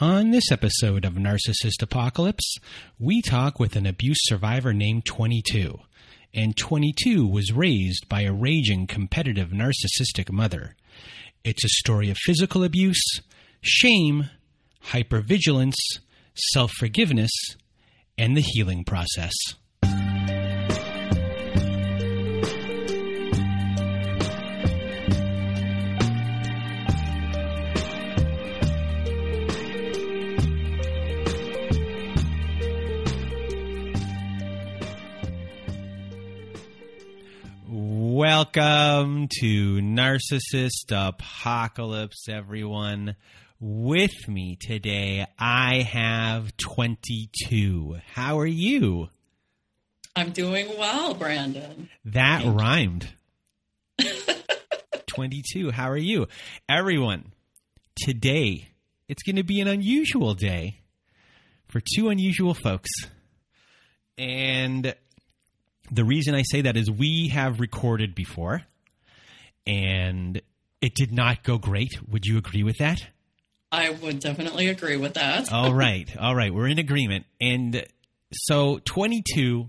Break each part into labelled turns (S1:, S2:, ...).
S1: On this episode of Narcissist Apocalypse, we talk with an abuse survivor named 22. And 22 was raised by a raging, competitive, narcissistic mother. It's a story of physical abuse, shame, hypervigilance, self forgiveness, and the healing process. Welcome to Narcissist Apocalypse, everyone. With me today, I have 22. How are you?
S2: I'm doing well, Brandon.
S1: That Thank rhymed. 22. How are you? Everyone, today, it's going to be an unusual day for two unusual folks. And the reason I say that is we have recorded before and it did not go great. Would you agree with that?
S2: I would definitely agree with that.
S1: all right. All right. We're in agreement. And so 22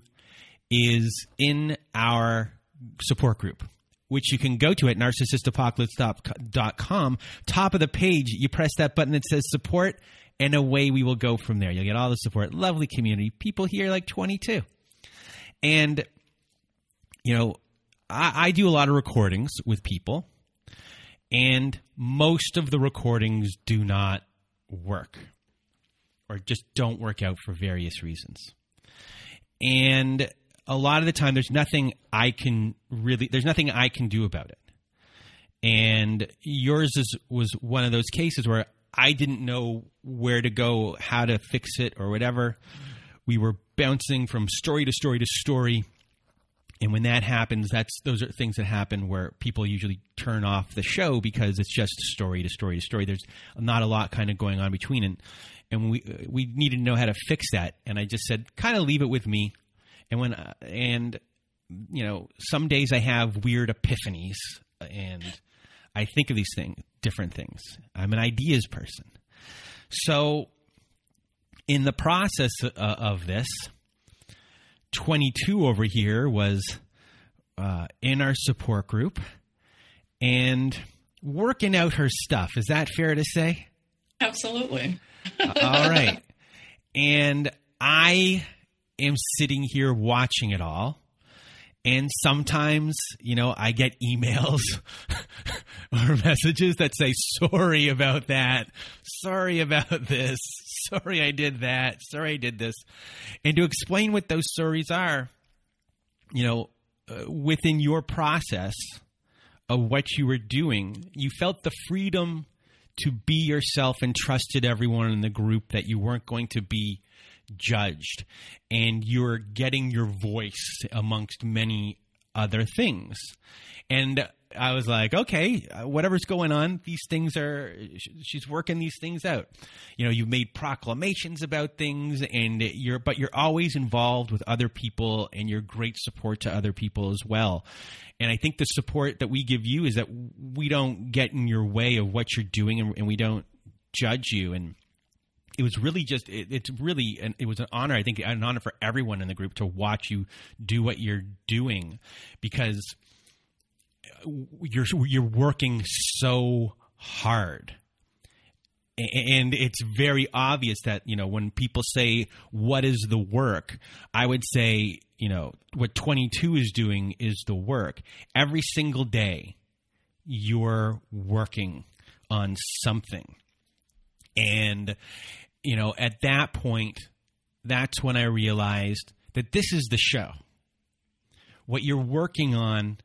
S1: is in our support group, which you can go to at narcissistapocalypse.com. Top of the page, you press that button that says support, and away we will go from there. You'll get all the support. Lovely community. People here like 22. And, you know, I, I do a lot of recordings with people, and most of the recordings do not work or just don't work out for various reasons. And a lot of the time, there's nothing I can really, there's nothing I can do about it. And yours is, was one of those cases where I didn't know where to go, how to fix it, or whatever. We were bouncing from story to story to story. And when that happens, that's those are things that happen where people usually turn off the show because it's just story to story to story. There's not a lot kind of going on between, and and we we needed to know how to fix that. And I just said, kind of leave it with me. And when and you know, some days I have weird epiphanies, and I think of these things, different things. I'm an ideas person, so in the process uh, of this, 22 over here was uh, in our support group and working out her stuff. Is that fair to say?
S2: Absolutely.
S1: all right. And I am sitting here watching it all. And sometimes, you know, I get emails or messages that say, sorry about that. Sorry about this. Sorry I did that. Sorry I did this. And to explain what those stories are, you know, uh, within your process of what you were doing, you felt the freedom to be yourself and trusted everyone in the group that you weren't going to be judged and you're getting your voice amongst many other things. And I was like, okay, whatever's going on, these things are, she's working these things out. You know, you've made proclamations about things and you're, but you're always involved with other people and you're great support to other people as well. And I think the support that we give you is that we don't get in your way of what you're doing and, and we don't judge you. And, it was really just it, it's really an, it was an honor i think an honor for everyone in the group to watch you do what you're doing because uh, you're you're working so hard. And it's very obvious that you know when people say what is the work? I would say you know what 22 is doing is the work. Every single day you're working on something. And you know, at that point, that's when I realized that this is the show. What you're working on,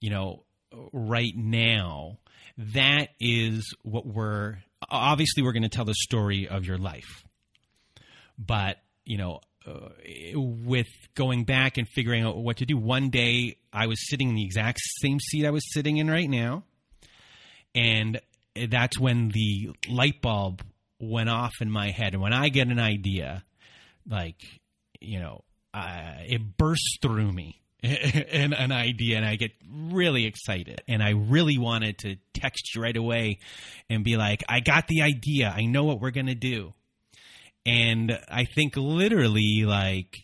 S1: you know, right now, that is what we're obviously we're going to tell the story of your life, but you know, uh, with going back and figuring out what to do. One day, I was sitting in the exact same seat I was sitting in right now, and that's when the light bulb went off in my head. And when I get an idea, like you know, uh, it bursts through me an, an idea and I get really excited. And I really wanted to text you right away and be like, I got the idea. I know what we're going to do. And I think literally like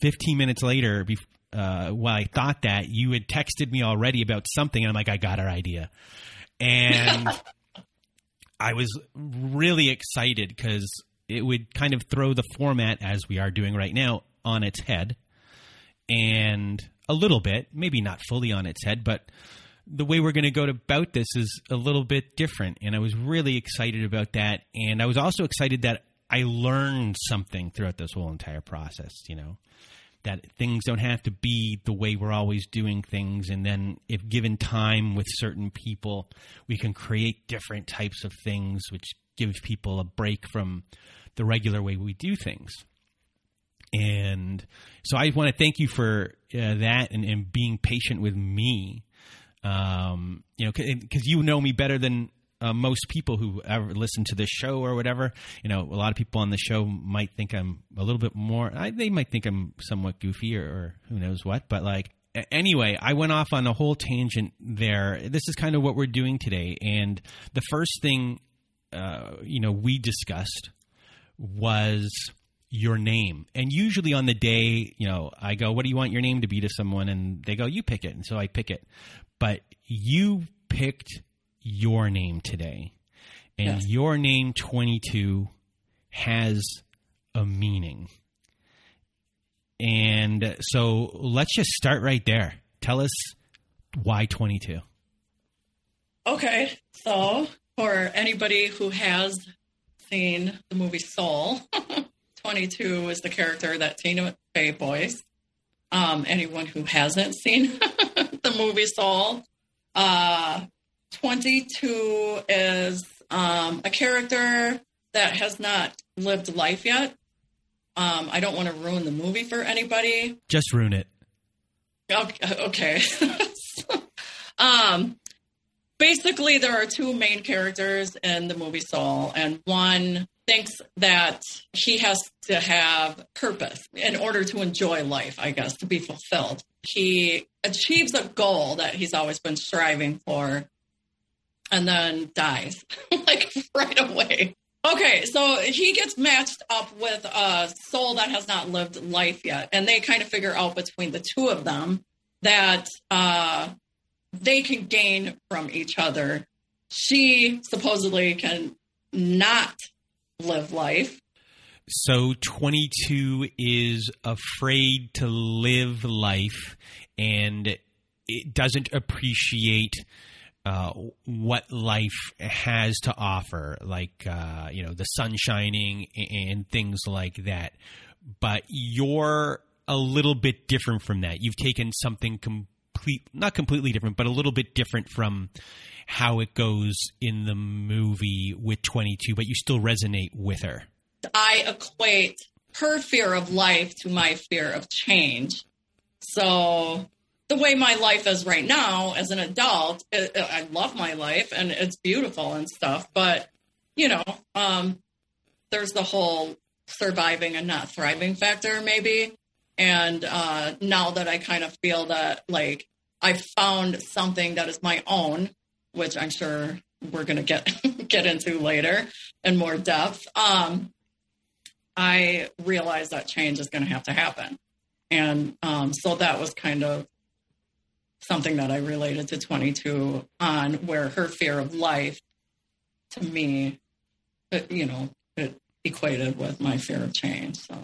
S1: 15 minutes later, uh, while I thought that, you had texted me already about something. And I'm like, I got our idea. And I was really excited because it would kind of throw the format as we are doing right now on its head and a little bit, maybe not fully on its head, but the way we're going to go about this is a little bit different. And I was really excited about that. And I was also excited that I learned something throughout this whole entire process, you know, that things don't have to be the way we're always doing things. And then, if given time with certain people, we can create different types of things, which give people a break from the regular way we do things. And so I want to thank you for uh, that and, and, being patient with me. Um, you know, because you know me better than uh, most people who ever listen to this show or whatever. You know, a lot of people on the show might think I'm a little bit more. I, they might think I'm somewhat goofy or, or who knows what. But like, anyway, I went off on a whole tangent there. This is kind of what we're doing today. And the first thing, uh, you know, we discussed was your name. And usually on the day, you know, I go, "What do you want your name to be to someone?" and they go, "You pick it." And so I pick it. But you picked your name today. And yes. your name 22 has a meaning. And so let's just start right there. Tell us why 22.
S2: Okay. So, for anybody who has seen the movie Soul, 22 is the character that Tina Fey voiced. Um, anyone who hasn't seen the movie Soul, uh, 22 is um, a character that has not lived life yet. Um, I don't want to ruin the movie for anybody.
S1: Just ruin it.
S2: Okay. um, basically, there are two main characters in the movie Soul, and one thinks that he has to have purpose in order to enjoy life, I guess, to be fulfilled. He achieves a goal that he's always been striving for and then dies like right away. Okay, so he gets matched up with a soul that has not lived life yet, and they kind of figure out between the two of them that uh, they can gain from each other. She supposedly can not live life.
S1: So 22 is afraid to live life and it doesn't appreciate uh, what life has to offer, like uh, you know the sun shining and things like that. But you're a little bit different from that. You've taken something complete, not completely different, but a little bit different from how it goes in the movie with 22, but you still resonate with her.
S2: I equate her fear of life to my fear of change. So the way my life is right now as an adult, it, I love my life and it's beautiful and stuff. But, you know, um, there's the whole surviving and not thriving factor, maybe. And uh, now that I kind of feel that, like, I found something that is my own which I'm sure we're going to get get into later in more depth. Um, I realized that change is going to have to happen, and um, so that was kind of something that I related to 22 on, where her fear of life, to me, it, you know, it equated with my fear of change. So.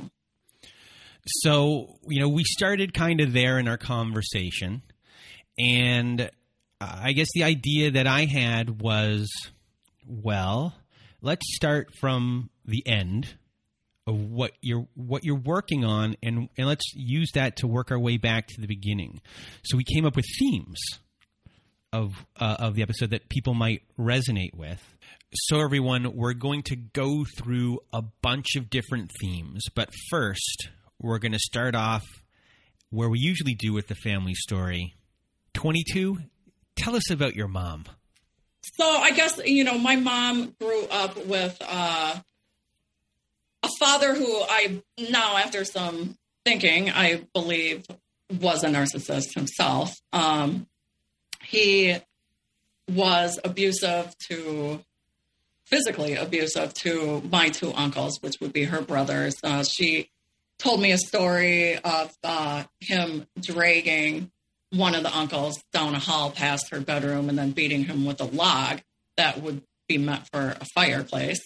S1: So, you know, we started kind of there in our conversation. And I guess the idea that I had was well, let's start from the end of what you're what you're working on and and let's use that to work our way back to the beginning. So we came up with themes of uh, of the episode that people might resonate with. So, everyone, we're going to go through a bunch of different themes, but first, we're going to start off where we usually do with the family story. 22, tell us about your mom.
S2: So, I guess, you know, my mom grew up with uh, a father who I now, after some thinking, I believe was a narcissist himself. Um, he was abusive to physically abusive to my two uncles, which would be her brothers. Uh, she told me a story of uh, him dragging one of the uncles down a hall past her bedroom and then beating him with a log that would be meant for a fireplace.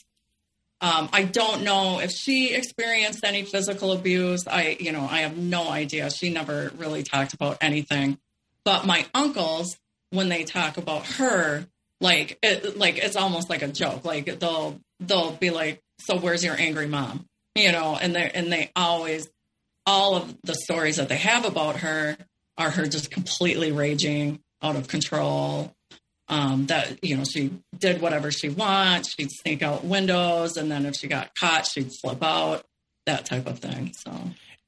S2: Um, I don't know if she experienced any physical abuse. I, you know, I have no idea. She never really talked about anything. But my uncles, when they talk about her, like, it, like it's almost like a joke. Like they'll they'll be like, "So where's your angry mom?" You know, and they and they always all of the stories that they have about her are her just completely raging, out of control, um, that you know she did whatever she wants. She'd sneak out windows, and then if she got caught, she'd slip out. That type of thing. So.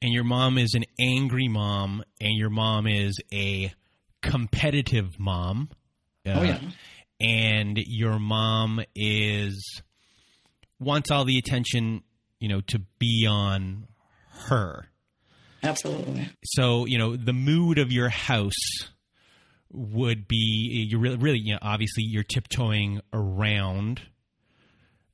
S1: And your mom is an angry mom, and your mom is a competitive mom.
S2: Uh, oh yeah.
S1: And your mom is wants all the attention, you know, to be on her.
S2: Absolutely.
S1: So, you know, the mood of your house would be you're really, really you know, obviously you're tiptoeing around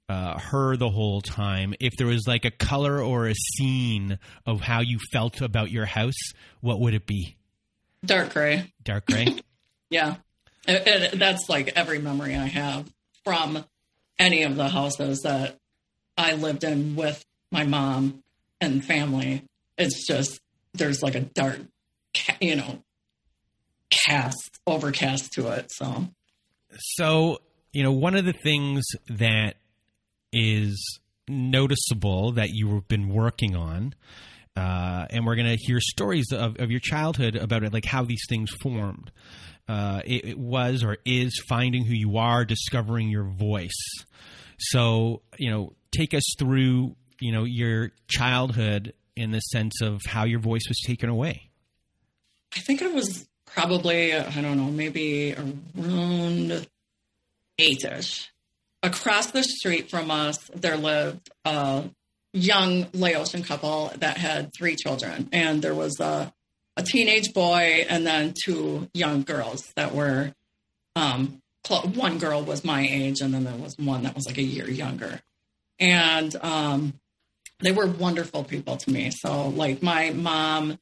S1: uh, her the whole time. If there was like a color or a scene of how you felt about your house, what would it be?
S2: Dark gray.
S1: Dark gray.
S2: yeah, it, it, that's like every memory I have from any of the houses that I lived in with my mom and family. It's just there's like a dark, you know, cast overcast to it. So,
S1: so you know, one of the things that is noticeable that you've been working on. Uh, and we're going to hear stories of, of your childhood about it, like how these things formed. Uh, it, it, was or is finding who you are, discovering your voice. So, you know, take us through, you know, your childhood in the sense of how your voice was taken away.
S2: I think it was probably, I don't know, maybe around eight ish. Across the street from us, there lived a young Laotian couple that had three children. And there was a, a teenage boy and then two young girls that were, um, one girl was my age, and then there was one that was like a year younger. And um, they were wonderful people to me. So, like, my mom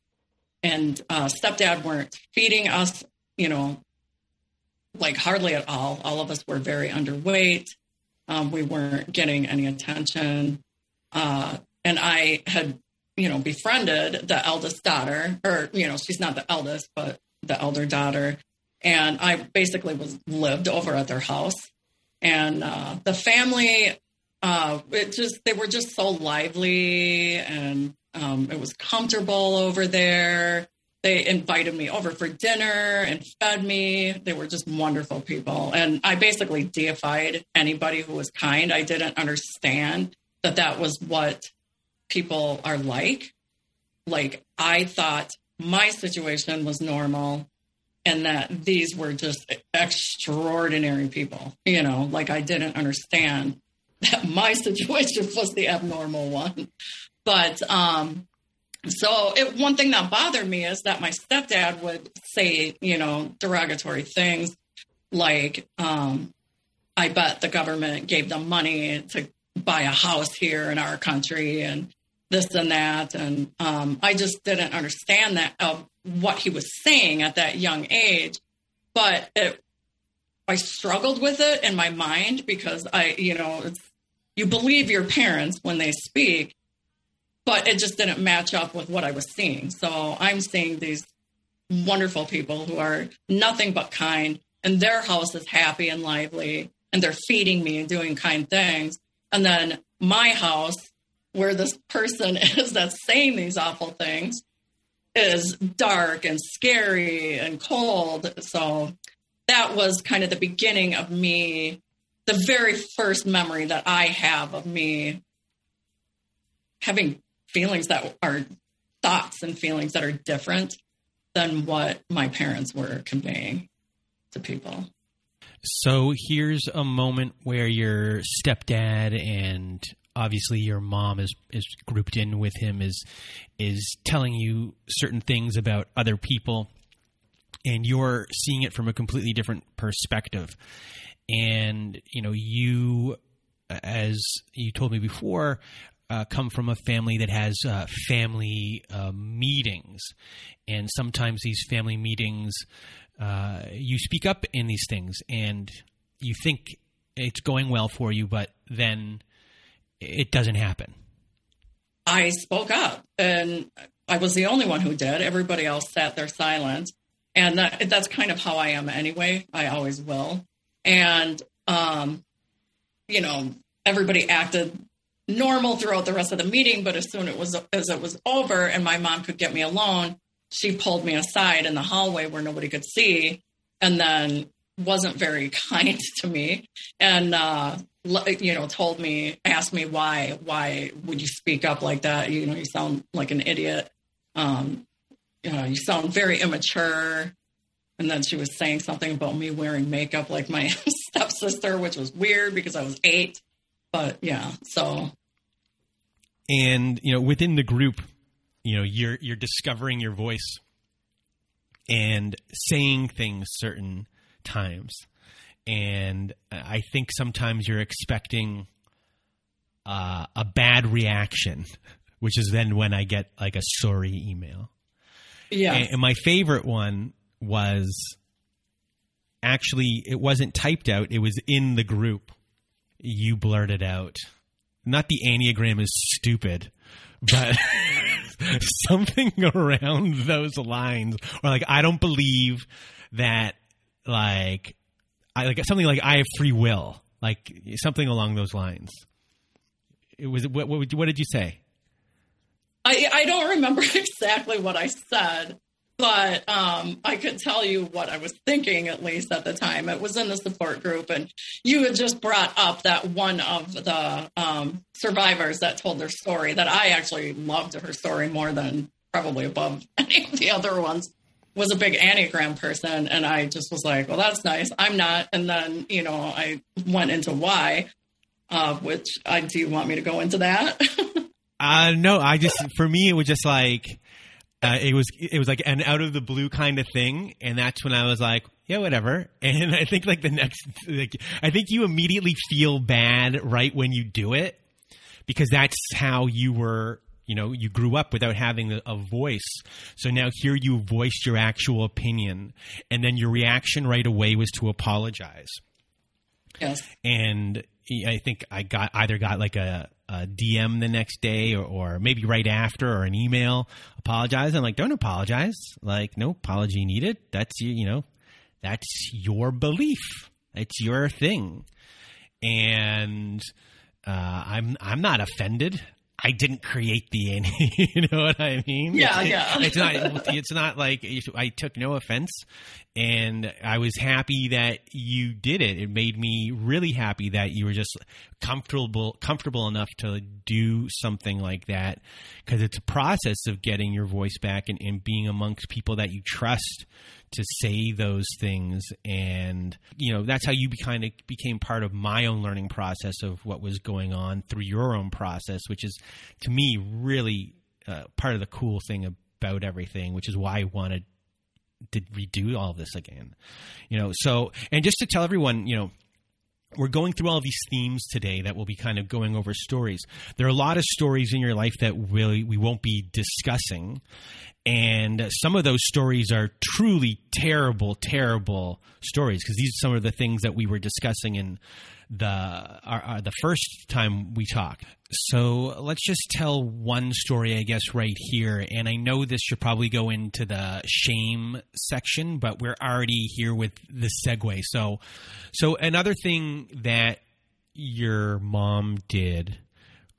S2: and uh, stepdad weren't feeding us, you know, like hardly at all. All of us were very underweight. Um, we weren't getting any attention. Uh, and I had, you know, befriended the eldest daughter, or, you know, she's not the eldest, but the elder daughter. And I basically was lived over at their house. And uh, the family, uh, it just, they were just so lively and um, it was comfortable over there. They invited me over for dinner and fed me. They were just wonderful people. And I basically deified anybody who was kind. I didn't understand that that was what people are like. Like, I thought my situation was normal and that these were just extraordinary people. You know, like I didn't understand that my situation was the abnormal one. But um, so it, one thing that bothered me is that my stepdad would say, you know, derogatory things like, um, I bet the government gave them money to buy a house here in our country and this and that. And um, I just didn't understand that of what he was saying at that young age. But it, I struggled with it in my mind because I, you know, you believe your parents when they speak, but it just didn't match up with what I was seeing. So I'm seeing these wonderful people who are nothing but kind, and their house is happy and lively, and they're feeding me and doing kind things. And then my house, where this person is that's saying these awful things, is dark and scary and cold. So that was kind of the beginning of me the very first memory that I have of me having feelings that are thoughts and feelings that are different than what my parents were conveying to people.
S1: So here's a moment where your stepdad and obviously your mom is is grouped in with him is is telling you certain things about other people and you're seeing it from a completely different perspective and you know you as you told me before uh, come from a family that has uh, family uh, meetings and sometimes these family meetings uh, you speak up in these things and you think it's going well for you but then it doesn't happen
S2: I spoke up and I was the only one who did. Everybody else sat there silent. And that, that's kind of how I am anyway. I always will. And, um, you know, everybody acted normal throughout the rest of the meeting, but as soon as it was, as it was over and my mom could get me alone, she pulled me aside in the hallway where nobody could see and then wasn't very kind to me. And, uh, you know, told me, asked me why, why would you speak up like that? You know, you sound like an idiot. Um, you know, you sound very immature. And then she was saying something about me wearing makeup like my stepsister, which was weird because I was eight. But yeah, so.
S1: And, you know, within the group, you know, you're, you're discovering your voice and saying things certain times and I think sometimes you're expecting uh, a bad reaction, which is then when I get like a sorry email.
S2: Yeah.
S1: And, and my favorite one was actually it wasn't typed out; it was in the group. You blurted out, not the enneagram is stupid, but. something around those lines or like i don't believe that like I like something like I have free will, like something along those lines. It was what what, what did you say?
S2: I I don't remember exactly what I said, but um, I could tell you what I was thinking at least at the time. It was in the support group, and you had just brought up that one of the um, survivors that told their story that I actually loved her story more than probably above any of the other ones was a big enneagram person. And I just was like, well, that's nice. I'm not. And then, you know, I went into why, uh, which I do you want me to go into that?
S1: uh, no, I just, for me, it was just like, uh, it was it was like an out of the blue kind of thing, and that's when I was like, yeah, whatever. And I think like the next, like I think you immediately feel bad right when you do it because that's how you were you know you grew up without having a voice. So now here you voiced your actual opinion and then your reaction right away was to apologize.
S2: Yes.
S1: And i think i got either got like a, a dm the next day or, or, maybe right after or an email apologize. And like don't apologize. Like no apology needed. That's you you know that's your belief. It's your thing. And uh, I'm I'm not offended. I didn't create the any. you know what I mean?
S2: Yeah, yeah.
S1: it's not. It's not like I took no offense, and I was happy that you did it. It made me really happy that you were just comfortable, comfortable enough to do something like that, because it's a process of getting your voice back and, and being amongst people that you trust to say those things and you know that's how you kind of became part of my own learning process of what was going on through your own process which is to me really uh, part of the cool thing about everything which is why i wanted to redo all this again? You know so and just to tell everyone you know we're going through all these themes today that we'll be kind of going over stories. There are a lot of stories in your life that really we won't be discussing. And some of those stories are truly terrible, terrible stories because these are some of the things that we were discussing in the our, our, the first time we talked. So let's just tell one story, I guess, right here. And I know this should probably go into the shame section, but we're already here with the segue. So, so another thing that your mom did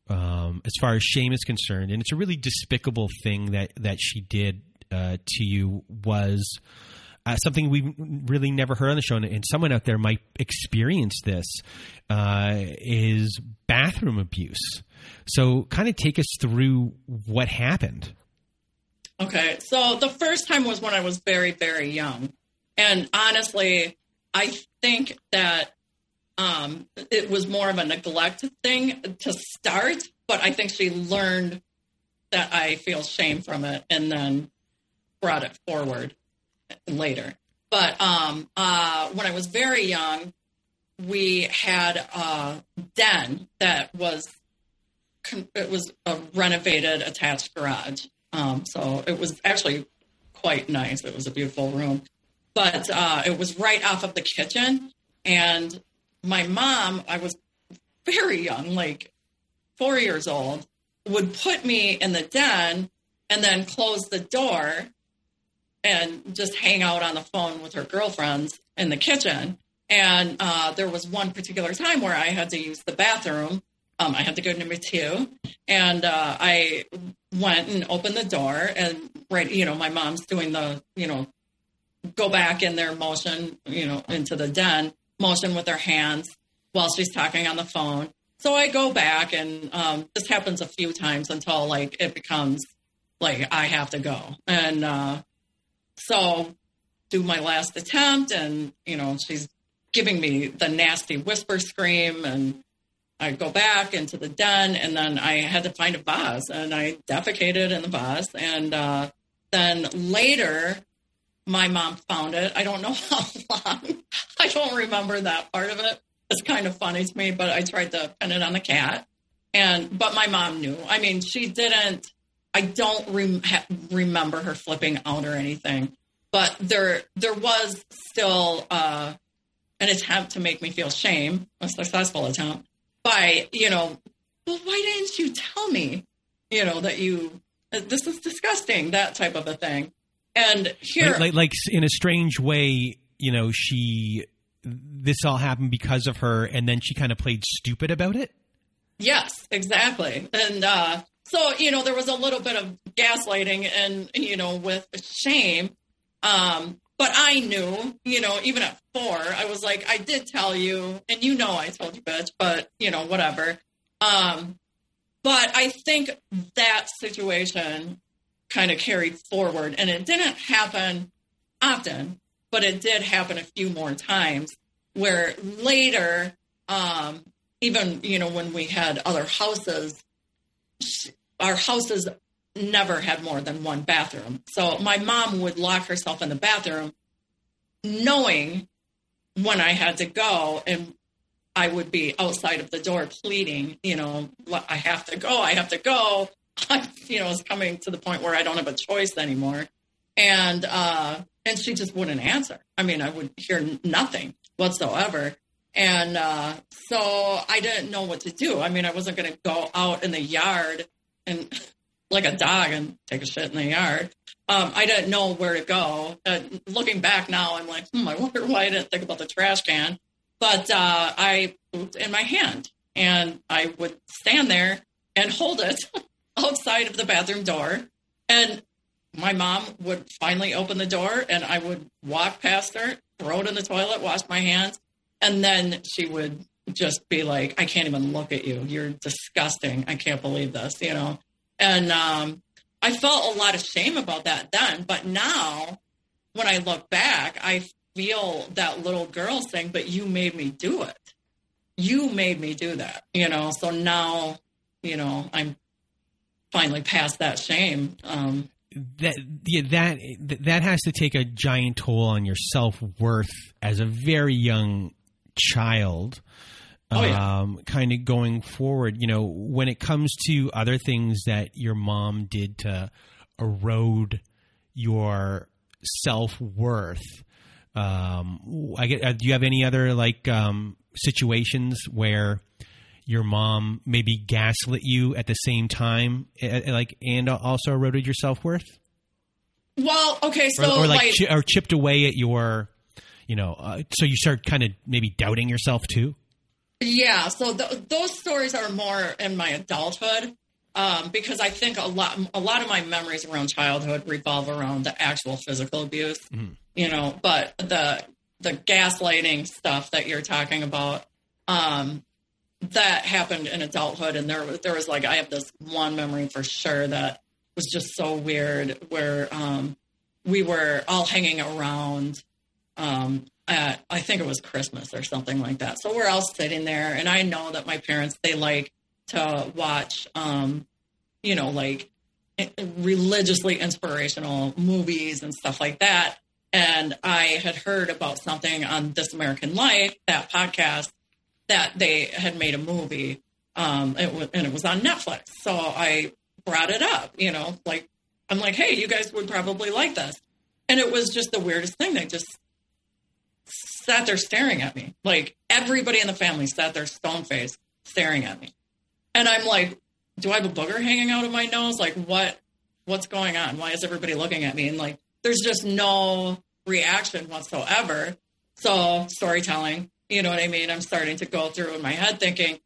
S1: um, as far as shame is concerned, and it's a really despicable thing that that she did uh, to you was uh, something we've really never heard on the show, and someone out there might experience this, uh, is bathroom abuse. So, kind of take us through what happened.
S2: Okay. So, the first time was when I was very, very young. And honestly, I think that um, it was more of a neglect thing to start, but I think she learned that I feel shame from it and then brought it forward later. But um, uh, when I was very young, we had a den that was it was a renovated attached garage. Um, so it was actually quite nice. It was a beautiful room, but uh, it was right off of the kitchen. And my mom, I was very young, like four years old, would put me in the den and then close the door and just hang out on the phone with her girlfriends in the kitchen. And uh, there was one particular time where I had to use the bathroom. Um, I had to go to number two, and uh, I went and opened the door. And right, you know, my mom's doing the, you know, go back in their motion, you know, into the den motion with her hands while she's talking on the phone. So I go back, and um, this happens a few times until like it becomes like I have to go. And uh, so do my last attempt, and you know she's giving me the nasty whisper scream, and I go back into the den, and then I had to find a vase, and I defecated in the vase, and uh, then later my mom found it. I don't know how long. I don't remember that part of it it's kind of funny to me, but I tried to pin it on the cat. And, but my mom knew. I mean, she didn't, I don't rem- ha- remember her flipping out or anything, but there, there was still, uh, an attempt to make me feel shame, a successful attempt by, you know, well, why didn't you tell me, you know, that you, this is disgusting, that type of a thing. And here,
S1: like, like, like in a strange way, you know, she this all happened because of her, and then she kind of played stupid about it.
S2: Yes, exactly. And uh, so, you know, there was a little bit of gaslighting and, you know, with shame. Um, but I knew, you know, even at four, I was like, I did tell you, and you know, I told you, bitch, but, you know, whatever. Um, but I think that situation kind of carried forward, and it didn't happen often but it did happen a few more times where later, um, even, you know, when we had other houses, our houses never had more than one bathroom. So my mom would lock herself in the bathroom knowing when I had to go and I would be outside of the door pleading, you know, I have to go, I have to go. I, you know, it's coming to the point where I don't have a choice anymore. And uh, and she just wouldn't answer. I mean, I would hear nothing whatsoever. And uh, so I didn't know what to do. I mean, I wasn't going to go out in the yard and like a dog and take a shit in the yard. Um, I didn't know where to go. Uh, looking back now, I'm like, hmm, I wonder why I didn't think about the trash can. But uh, I pooped in my hand and I would stand there and hold it outside of the bathroom door. And my mom would finally open the door and I would walk past her, throw it in the toilet, wash my hands, and then she would just be like, I can't even look at you. You're disgusting. I can't believe this, you know? And um, I felt a lot of shame about that then. But now, when I look back, I feel that little girl saying, But you made me do it. You made me do that, you know? So now, you know, I'm finally past that shame. Um,
S1: that yeah, that that has to take a giant toll on your self worth as a very young child.
S2: Oh, yeah.
S1: um, kind of going forward, you know, when it comes to other things that your mom did to erode your self worth, um, I get. Uh, do you have any other like um, situations where your mom maybe gaslit you at the same time, like and also eroded your self worth?
S2: Well, okay, so
S1: or, or like,
S2: like
S1: chi- or chipped away at your, you know, uh, so you start kind of maybe doubting yourself too.
S2: Yeah, so th- those stories are more in my adulthood um, because I think a lot a lot of my memories around childhood revolve around the actual physical abuse.
S1: Mm-hmm.
S2: you know, but the the gaslighting stuff that you're talking about, um, that happened in adulthood, and there was there was like I have this one memory for sure that was just so weird, where um, we were all hanging around. Um, at, I think it was Christmas or something like that. So we're all sitting there, and I know that my parents they like to watch, um, you know, like religiously inspirational movies and stuff like that. And I had heard about something on This American Life, that podcast, that they had made a movie. Um, it was, and it was on Netflix. So I brought it up, you know, like, I'm like, hey, you guys would probably like this. And it was just the weirdest thing. They just sat there staring at me. Like everybody in the family sat there stone faced staring at me. And I'm like, do I have a booger hanging out of my nose? Like what what's going on? Why is everybody looking at me? And like there's just no reaction whatsoever. So storytelling, you know what I mean? I'm starting to go through in my head thinking,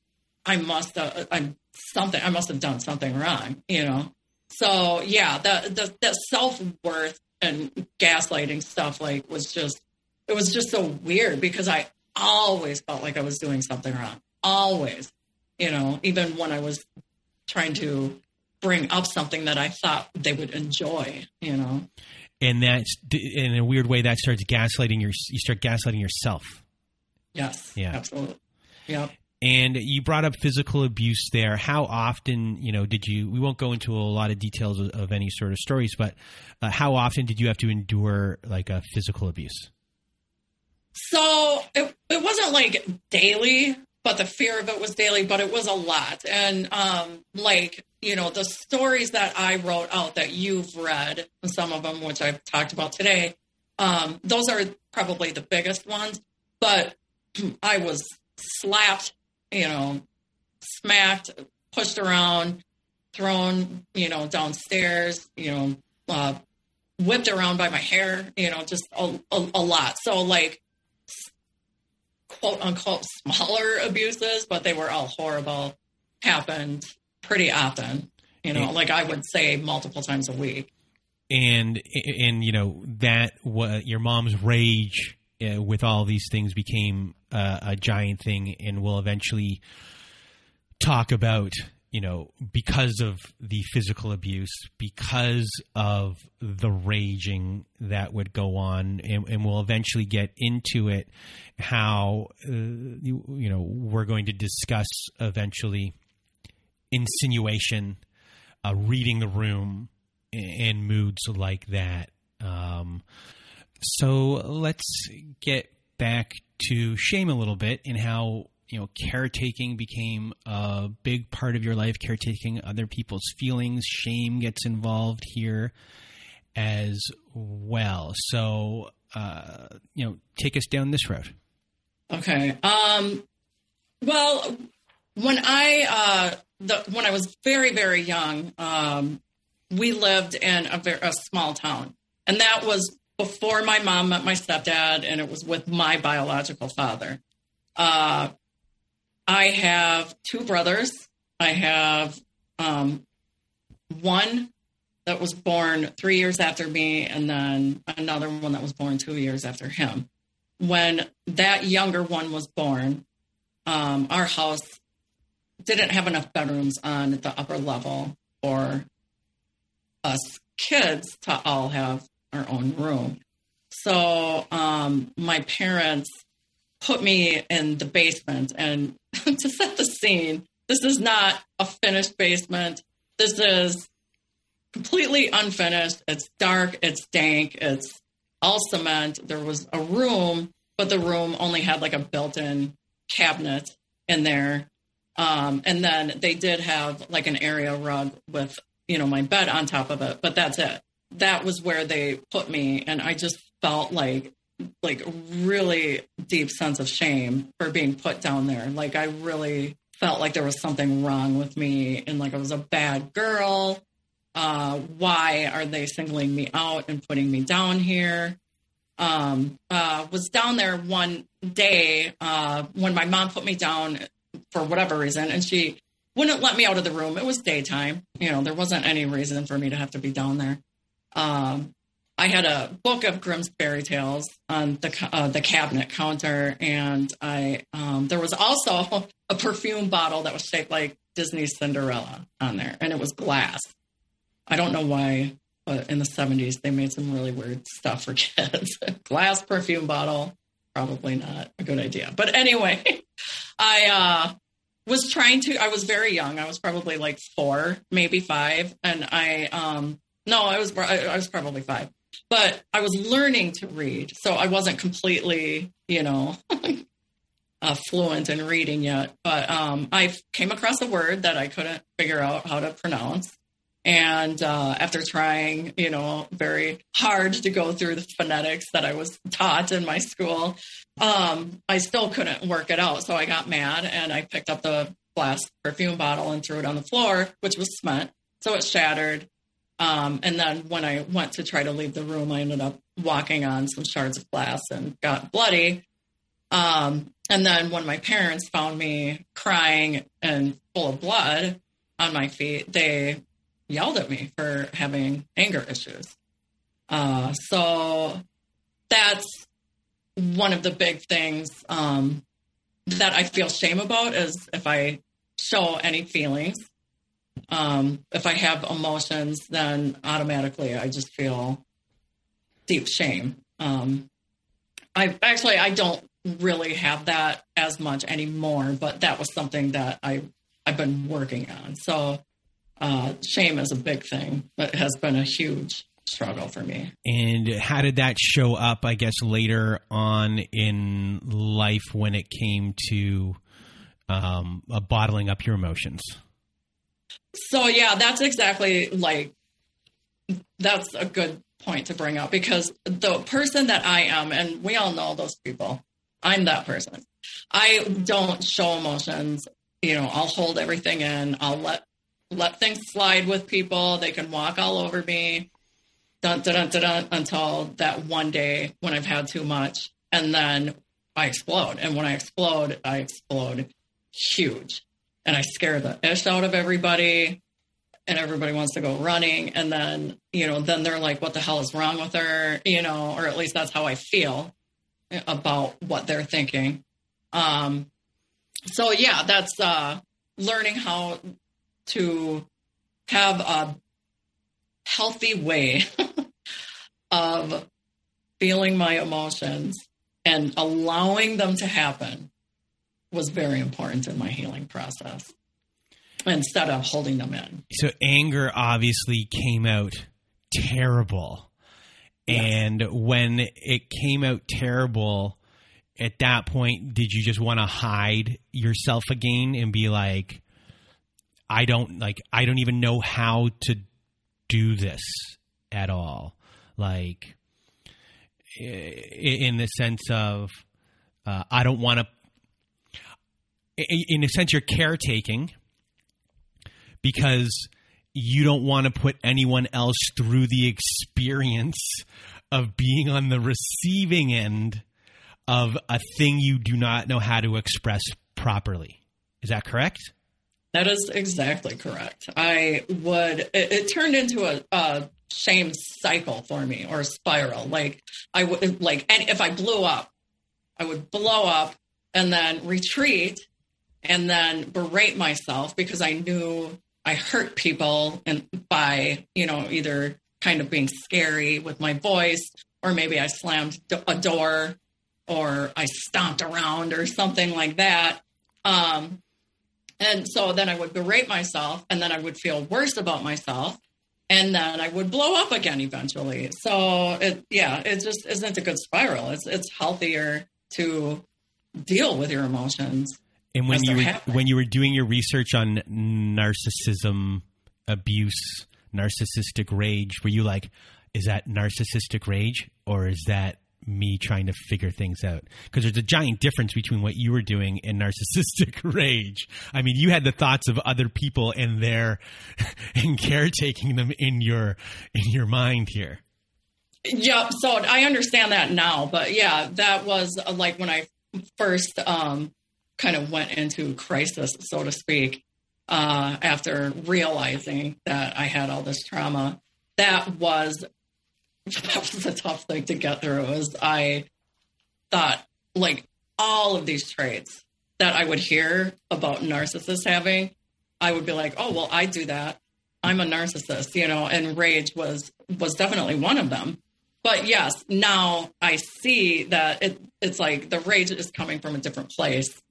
S2: I must have I'm something I must have done something wrong, you know. So yeah, the the, self worth and gaslighting stuff like was just it was just so weird because I always felt like I was doing something wrong. Always. You know, even when I was trying to bring up something that I thought they would enjoy, you know.
S1: And that's in a weird way that starts gaslighting your you start gaslighting yourself.
S2: Yes.
S1: Yeah.
S2: Absolutely. Yep.
S1: And you brought up physical abuse there. How often, you know, did you? We won't go into a lot of details of, of any sort of stories, but uh, how often did you have to endure like a physical abuse?
S2: So it, it wasn't like daily, but the fear of it was daily, but it was a lot. And um, like, you know, the stories that I wrote out that you've read, some of them, which I've talked about today, um, those are probably the biggest ones. But I was slapped, you know, smacked, pushed around, thrown, you know, downstairs, you know, uh, whipped around by my hair, you know, just a, a, a lot. So, like, quote unquote smaller abuses, but they were all horrible, happened pretty often. You know, like I would say multiple times a week.
S1: And and you know that what your mom's rage uh, with all these things became uh, a giant thing, and will eventually talk about you know, because of the physical abuse, because of the raging that would go on, and, and we'll eventually get into it. How uh, you, you know we're going to discuss eventually insinuation, uh, reading the room, and moods like that. Um, so let's get back to shame a little bit and how you know caretaking became a big part of your life caretaking other people's feelings. Shame gets involved here as well. So uh, you know take us down this road.
S2: Okay um well when i uh the, when i was very very young um we lived in a, very, a small town. And that was before my mom met my stepdad and it was with my biological father. Uh, I have two brothers. I have um, one that was born three years after me, and then another one that was born two years after him. When that younger one was born, um, our house didn't have enough bedrooms on the upper level for us kids to all have our own room. So um, my parents put me in the basement. And to set the scene, this is not a finished basement. This is completely unfinished. It's dark, it's dank, it's all cement. There was a room, but the room only had like a built in cabinet in there. Um, and then they did have like an area rug with, you know, my bed on top of it, but that's it. That was where they put me. And I just felt like like really deep sense of shame for being put down there. Like I really felt like there was something wrong with me and like I was a bad girl. Uh, why are they singling me out and putting me down here? Um, uh, was down there one day uh, when my mom put me down for whatever reason, and she wouldn't let me out of the room. It was daytime, you know, there wasn't any reason for me to have to be down there. Um, I had a book of Grimm's fairy tales on the uh, the cabinet counter, and I um, there was also a perfume bottle that was shaped like Disney's Cinderella on there, and it was glass. I don't know why, but in the '70s they made some really weird stuff for kids. glass perfume bottle, probably not a good idea. But anyway, I uh, was trying to. I was very young. I was probably like four, maybe five, and I um no, I was I was probably five but I was learning to read. So I wasn't completely, you know, uh, fluent in reading yet. But um, I came across a word that I couldn't figure out how to pronounce. And uh, after trying, you know, very hard to go through the phonetics that I was taught in my school, um, I still couldn't work it out. So I got mad and I picked up the glass perfume bottle and threw it on the floor, which was cement. So it shattered. Um, and then when I went to try to leave the room, I ended up walking on some shards of glass and got bloody. Um, and then when my parents found me crying and full of blood on my feet, they yelled at me for having anger issues. Uh, so that's one of the big things um, that I feel shame about is if I show any feelings um, if I have emotions, then automatically I just feel deep shame. Um, I actually I don't really have that as much anymore, but that was something that I I've been working on. So uh, shame is a big thing. It has been a huge struggle for me.
S1: And how did that show up? I guess later on in life when it came to um, uh, bottling up your emotions.
S2: So yeah, that's exactly like that's a good point to bring up because the person that I am, and we all know those people, I'm that person. I don't show emotions. You know, I'll hold everything in. I'll let let things slide with people. They can walk all over me. Dun, dun, dun, dun, until that one day when I've had too much, and then I explode. And when I explode, I explode huge and I scare the ish out of everybody and everybody wants to go running and then you know then they're like what the hell is wrong with her? You know or at least that's how i feel about what they're thinking. Um so yeah that's uh learning how to have a healthy way of feeling my emotions and allowing them to happen was very important in my healing process instead of holding them in.
S1: So anger obviously came out terrible. Yes. And when it came out terrible, at that point, did you just want to hide yourself again and be like, I don't like, I don't even know how to do this at all? Like, in the sense of, uh, I don't want to in a sense, you're caretaking because you don't want to put anyone else through the experience of being on the receiving end of a thing you do not know how to express properly. Is that correct?
S2: That is exactly correct. I would, it, it turned into a, a, shame cycle for me or a spiral. Like, I would, like, and if I blew up, I would blow up and then retreat and then berate myself because I knew I hurt people and by, you know, either kind of being scary with my voice or maybe I slammed a door or I stomped around or something like that. Um, and so then I would berate myself and then I would feel worse about myself and then I would blow up again eventually. So it, yeah, it just isn't a good spiral. It's, it's healthier to deal with your emotions
S1: and when you were happening. when you were doing your research on narcissism, abuse, narcissistic rage, were you like, is that narcissistic rage or is that me trying to figure things out? Because there's a giant difference between what you were doing and narcissistic rage. I mean, you had the thoughts of other people and their and caretaking them in your in your mind here.
S2: Yeah, so I understand that now, but yeah, that was uh, like when I first um kind of went into crisis, so to speak, uh, after realizing that I had all this trauma. That was that was a tough thing to get through. Is I thought like all of these traits that I would hear about narcissists having, I would be like, oh well, I do that. I'm a narcissist, you know, and rage was was definitely one of them. But yes, now I see that it, it's like the rage is coming from a different place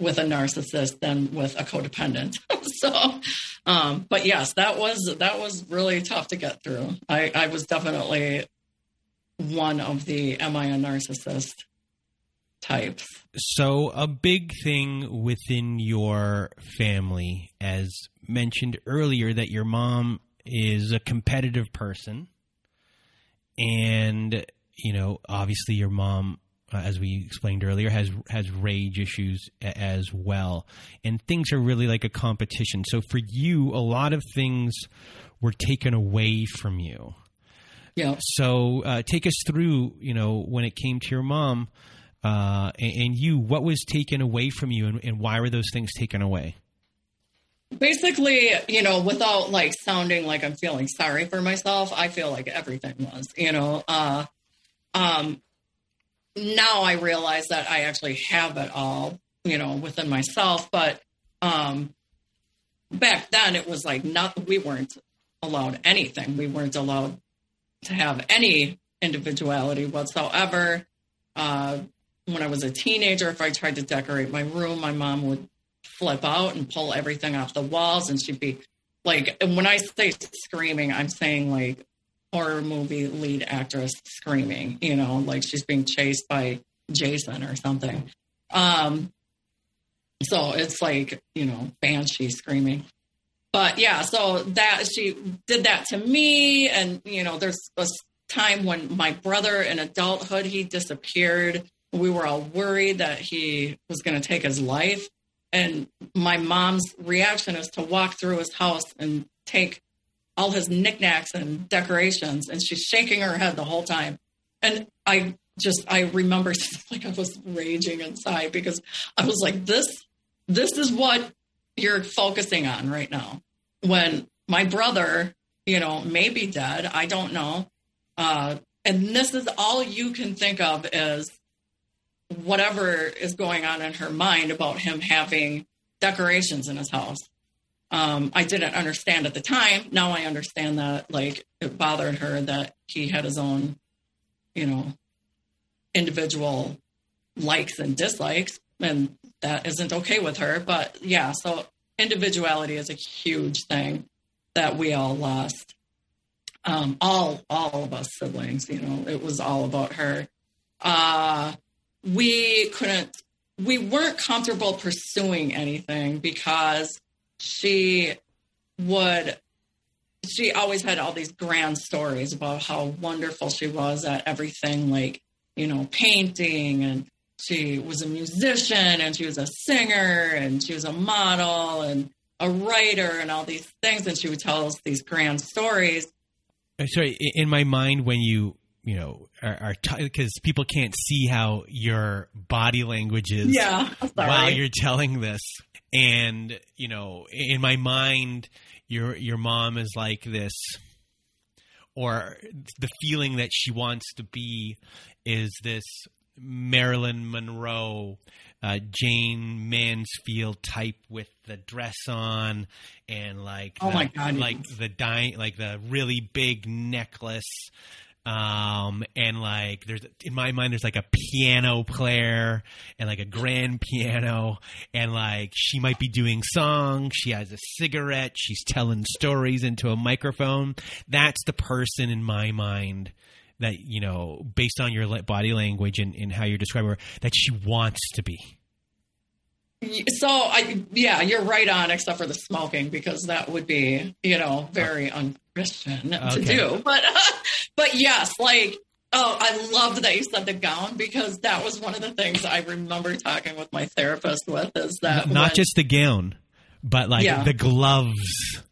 S2: with a narcissist than with a codependent. so, um, but yes, that was that was really tough to get through. I, I was definitely one of the am I a narcissist types.
S1: So, a big thing within your family, as mentioned earlier, that your mom is a competitive person, and you know, obviously, your mom uh, as we explained earlier, has has rage issues as well, and things are really like a competition. So for you, a lot of things were taken away from you.
S2: Yeah.
S1: So uh, take us through, you know, when it came to your mom uh, and, and, you, what was taken away from you, and, and why were those things taken away?
S2: Basically, you know, without like sounding like I'm feeling sorry for myself, I feel like everything was, you know, uh, um, now I realize that I actually have it all, you know, within myself. But um, back then, it was like not we weren't allowed anything. We weren't allowed to have any individuality whatsoever. Uh, when I was a teenager, if I tried to decorate my room, my mom would flip out and pull everything off the walls, and she'd be like, and when I say screaming, I'm saying like horror movie lead actress screaming, you know, like she's being chased by Jason or something. Um, so it's like, you know, banshee screaming. But yeah, so that she did that to me. And, you know, there's a time when my brother in adulthood, he disappeared. We were all worried that he was going to take his life. And my mom's reaction is to walk through his house and take all his knickknacks and decorations, and she's shaking her head the whole time. And I just I remember like I was raging inside because I was like, this this is what you're focusing on right now. When my brother, you know, may be dead, I don't know. Uh, and this is all you can think of is whatever is going on in her mind about him having decorations in his house um, I didn't understand at the time. Now I understand that like it bothered her that he had his own, you know, individual likes and dislikes, and that isn't okay with her. But yeah, so individuality is a huge thing that we all lost. Um, all all of us siblings, you know, it was all about her. Uh, we couldn't, we weren't comfortable pursuing anything because she would she always had all these grand stories about how wonderful she was at everything like you know painting and she was a musician and she was a singer and she was a model and a writer and all these things and she would tell us these grand stories.
S1: Uh, sorry in my mind when you you know are because t- people can't see how your body language is
S2: yeah,
S1: while you're telling this and you know in my mind your your mom is like this or the feeling that she wants to be is this Marilyn Monroe, uh, Jayne Mansfield type with the dress on and like
S2: oh
S1: the,
S2: my god,
S1: like the di- like the really big necklace um and like there's in my mind there's like a piano player and like a grand piano. And like she might be doing songs. She has a cigarette. She's telling stories into a microphone. That's the person in my mind that you know based on your body language and, and how you're describing her that she wants to be.
S2: So I yeah, you're right on, except for the smoking because that would be you know very unchristian okay. to do. But uh, but yes, like oh, I loved that you said the gown because that was one of the things I remember talking with my therapist with is that
S1: not when, just the gown, but like yeah. the gloves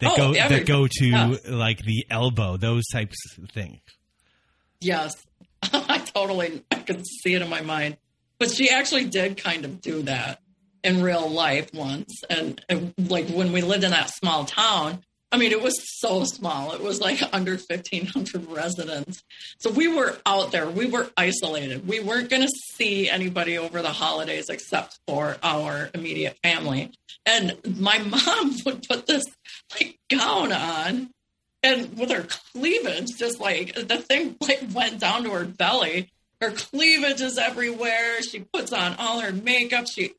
S1: that oh, go that go to yes. like the elbow, those types of things.
S2: Yes, I totally I could see it in my mind. But she actually did kind of do that in real life once. And, and, like when we lived in that small town, I mean, it was so small. It was like under 1,500 residents. So we were out there. We were isolated. We weren't going to see anybody over the holidays except for our immediate family. And my mom would put this like gown on and with her cleavage, just like the thing like went down to her belly. Her cleavage is everywhere. She puts on all her makeup. She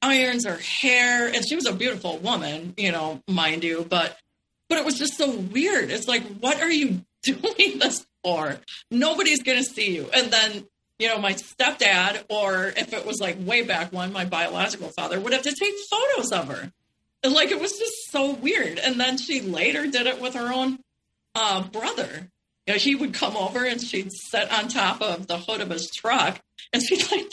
S2: irons her hair, and she was a beautiful woman, you know, mind you. But but it was just so weird. It's like, what are you doing this for? Nobody's going to see you. And then, you know, my stepdad, or if it was like way back when, my biological father would have to take photos of her. And like, it was just so weird. And then she later did it with her own uh, brother. You know, he would come over and she'd sit on top of the hood of his truck and she'd like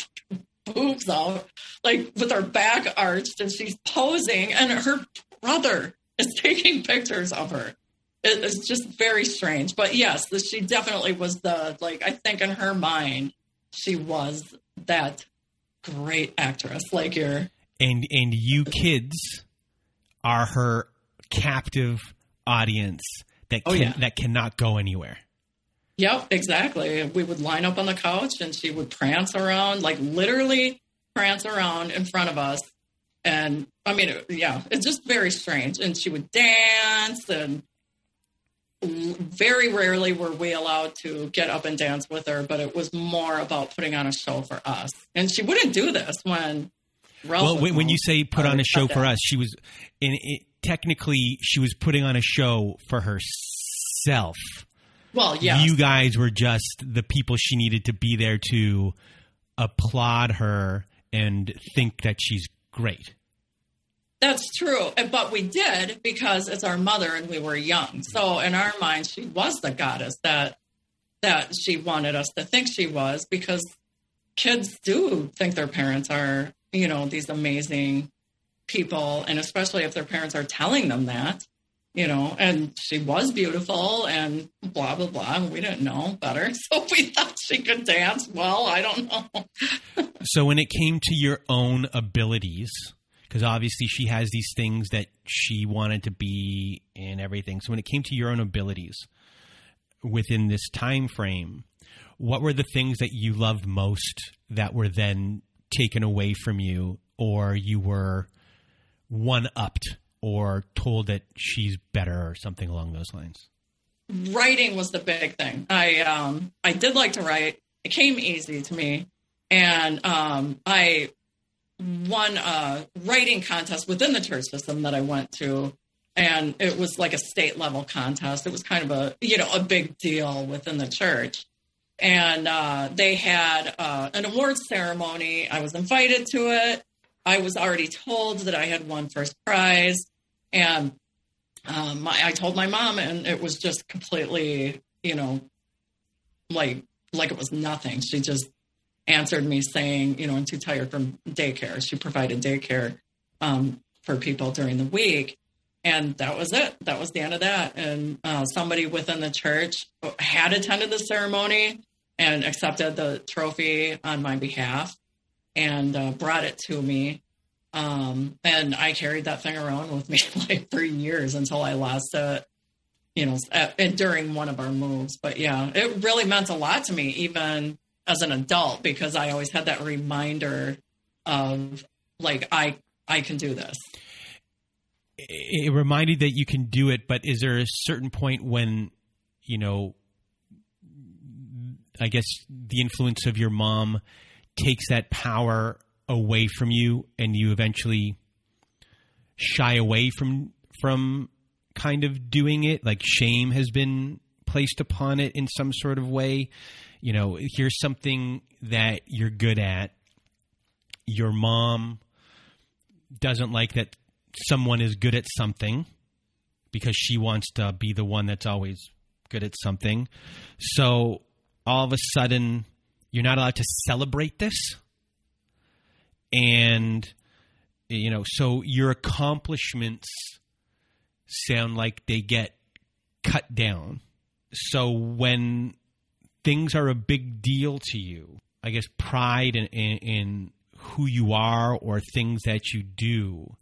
S2: boobs out, like with her back arched, and she's posing, and her brother is taking pictures of her. It's just very strange. But yes, she definitely was the, like, I think in her mind, she was that great actress, like your.
S1: And, and you kids are her captive audience that
S2: Oh,
S1: can,
S2: yeah.
S1: that cannot go anywhere.
S2: Yep, exactly. We would line up on the couch and she would prance around, like literally prance around in front of us. And I mean, it, yeah, it's just very strange. And she would dance, and very rarely were we allowed to get up and dance with her, but it was more about putting on a show for us. And she wouldn't do this when Ralph.
S1: Well, when, when you say put on a show for us, she was in it, technically she was putting on a show for herself.
S2: Well, yes.
S1: You guys were just the people she needed to be there to applaud her and think that she's great.
S2: That's true. But we did because it's our mother and we were young. So in our minds, she was the goddess that that she wanted us to think she was because kids do think their parents are, you know, these amazing people. And especially if their parents are telling them that, you know, and she was beautiful and blah, blah, blah. We didn't know better. So we thought she could dance well. I don't know.
S1: So when it came to your own abilities, because obviously she has these things that she wanted to be and everything. So when it came to your own abilities within this time frame, what were the things that you loved most that were then taken away from you or you were one upped or told that she's better or something along those lines?
S2: writing was the big thing. I um I did like to write. It came easy to me, and um I won a writing contest within the church system that I went to, and it was like a state level contest. It was kind of a you know a big deal within the church, and uh, they had uh, an awards ceremony. I was invited to it. I was already told that I had won first prize, and um, my, I told my mom, and it was just completely, you know, like like it was nothing. She just answered me saying, you know, I'm too tired from daycare. She provided daycare um, for people during the week, and that was it. That was the end of that. And uh, somebody within the church had attended the ceremony and accepted the trophy on my behalf and uh, brought it to me. Um, and I carried that thing around with me like for years until I lost it, you know, at, and during one of our moves. But yeah, it really meant a lot to me, even as an adult, because I always had that reminder of like, I, I can do this.
S1: it reminded that you can do it, but is there a certain point when, you know, I guess the influence of your mom takes that power away from you and you eventually shy away from from kind of doing it like shame has been placed upon it in some sort of way you know here's something that you're good at your mom doesn't like that someone is good at something because she wants to be the one that's always good at something. So all of a sudden, you're not allowed to celebrate this. And, you know, so your accomplishments sound like they get cut down. So when things are a big deal to you, I guess pride in, in, in who you are or things that you do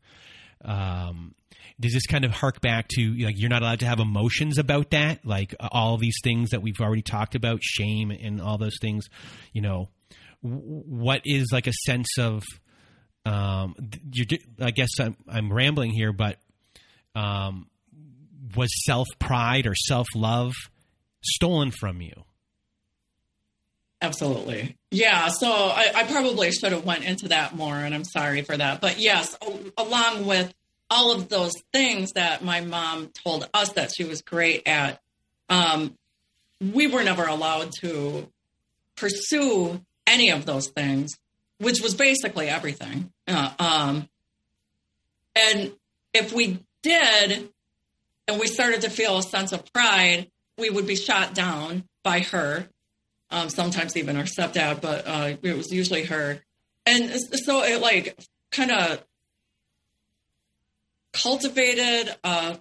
S1: um, does this kind of hark back to like you're not allowed to have emotions about that? Like all these things that we've already talked about shame and all those things you know what is like a sense of um i guess i'm, I'm rambling here but um was self pride or self love stolen from you?
S2: Absolutely. Yeah so I, I, probably should have went into that more and i'm sorry for that but yes along with all of those things that my mom told us that she was great at um, we were never allowed to pursue any of those things which was basically everything uh, um, and if we did and we started to feel a sense of pride we would be shot down by her um, sometimes even our stepdad, but uh, it was usually her. And so it like kind of cultivated a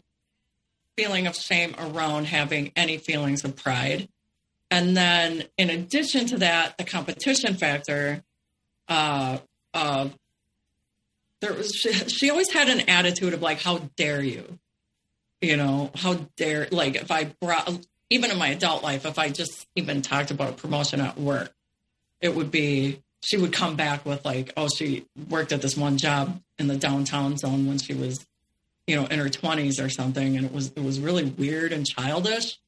S2: feeling of shame around having any feelings of pride. And then in addition to that, the competition factor, uh, uh, there was, she, she always had an attitude of like, how dare you? You know, how dare, like if I brought, even in my adult life, if I just even talked about a promotion at work, it would be she would come back with like, oh, she worked at this one job in the downtown zone when she was, you know, in her twenties or something, and it was it was really weird and childish.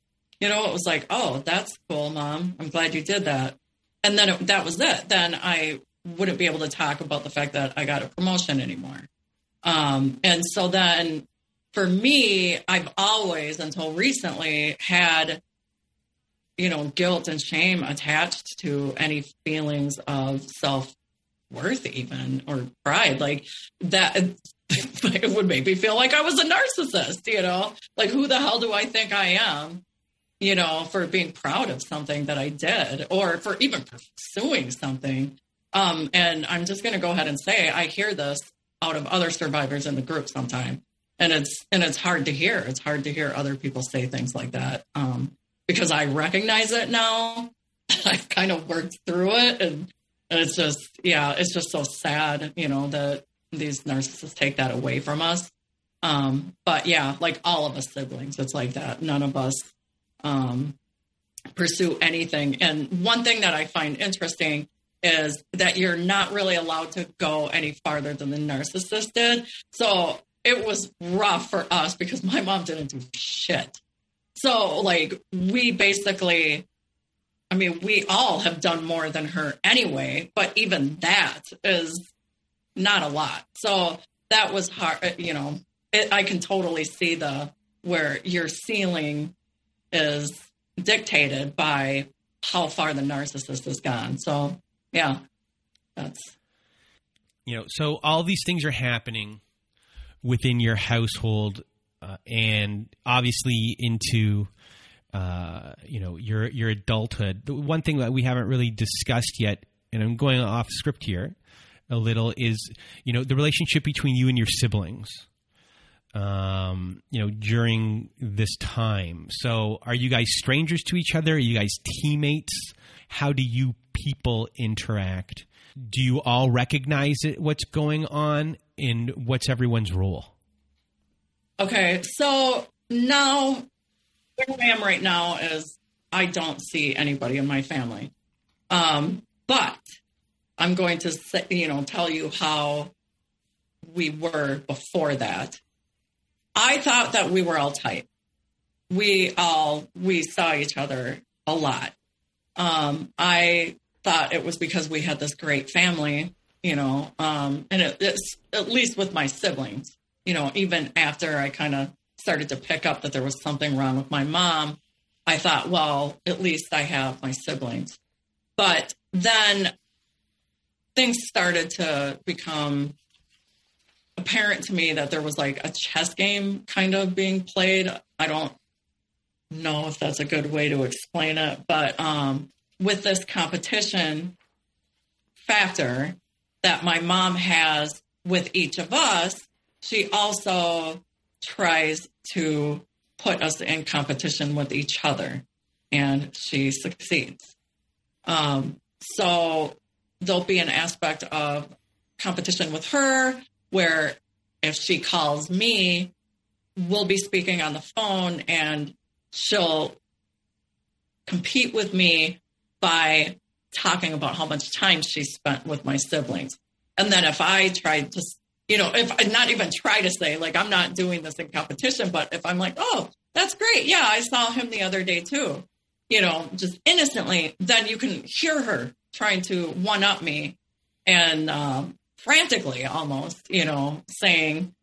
S2: You know, it was like, oh, that's cool, mom. I'm glad you did that. And then it, that was it. Then I wouldn't be able to talk about the fact that I got a promotion anymore. Um, and so then for me, I've always, until recently, had, you know, guilt and shame attached to any feelings of self worth, even or pride. Like that, it would make me feel like I was a narcissist, you know? Like, who the hell do I think I am? You know, for being proud of something that I did or for even pursuing something. Um, and I'm just going to go ahead and say I hear this out of other survivors in the group sometimes and it's and it's hard to hear. It's hard to hear other people say things like that um, because I recognize it now. I've kind of worked through it, and, and it's just yeah, it's just so sad, you know, that these narcissists take that away from us. Um, but yeah, like all of us siblings, it's like that. None of us um, pursue anything. And one thing that I find interesting is that you're not really allowed to go any farther than the narcissist did. So it was rough for us because my mom didn't do shit. So, like, we basically, I mean, we all have done more than her anyway, but even that is not a lot. So, that was hard, uh, you know, it, I can totally see the where your ceiling is dictated by how far the narcissist has gone. So, yeah, that's.
S1: You know, so all these things are happening within your household uh, and obviously into uh, you know your your adulthood. The one thing that we haven't really discussed yet, and I'm going off script here a little, is you know the relationship between you and your siblings. Um, you know, during this time. So, are you guys strangers to each other? Are you guys teammates? How do you people interact? Do you all recognize it, what's going on? in what's everyone's role?
S2: Okay, so now where I am right now is I don't see anybody in my family, um, but I'm going to say, you know tell you how we were before that. I thought that we were all tight. We all we saw each other a lot. Um, I thought it was because we had this great family you know, um, and it, it's at least with my siblings, you know, even after I kind of started to pick up that there was something wrong with my mom, I thought, well, at least I have my siblings. But then things started to become apparent to me that there was like a chess game kind of being played. I don't know if that's a good way to explain it, but um, with this competition factor, that my mom has with each of us, she also tries to put us in competition with each other, and she succeeds. Um, so there'll be an aspect of competition with her where if she calls me, we'll be speaking on the phone and she'll compete with me by talking about how much time she spent with my siblings. And then if I tried to, you know, if I not even try to say, like, I'm not doing this in competition, but if I'm like, oh, that's great. Yeah, I saw him the other day too, you know, just innocently, then you can hear her trying to one up me and um, frantically almost, you know, saying,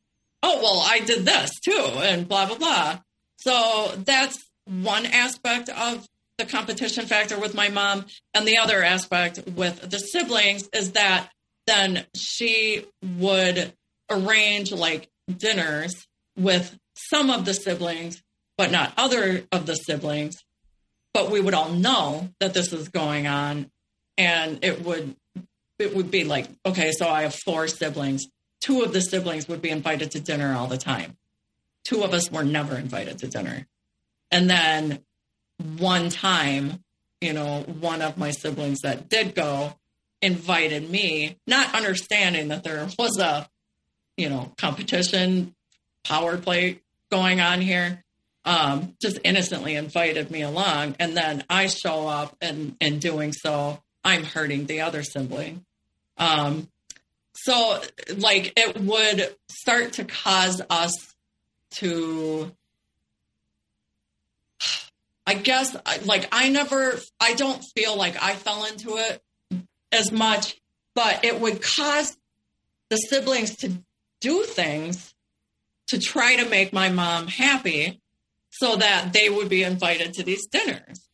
S2: oh, well, I did this too, and blah, blah, blah. So that's one aspect of the competition factor with my mom. And the other aspect with the siblings is that then she would arrange like dinners with some of the siblings, but not other of the siblings. But we would all know that this is going on. And it would it would be like, okay, so I have four siblings. Two of the siblings would be invited to dinner all the time. Two of us were never invited to dinner. And then one time, you know, one of my siblings that did go invited me, not understanding that there was a, you know, competition power play going on here. Um, just innocently invited me along. And then I show up and in doing so, I'm hurting the other sibling. Um, so like it would start to cause us to I guess like I never, I don't feel like I fell into it as much, but it would cause the siblings to do things to try to make my mom happy so that they would be invited to these dinners.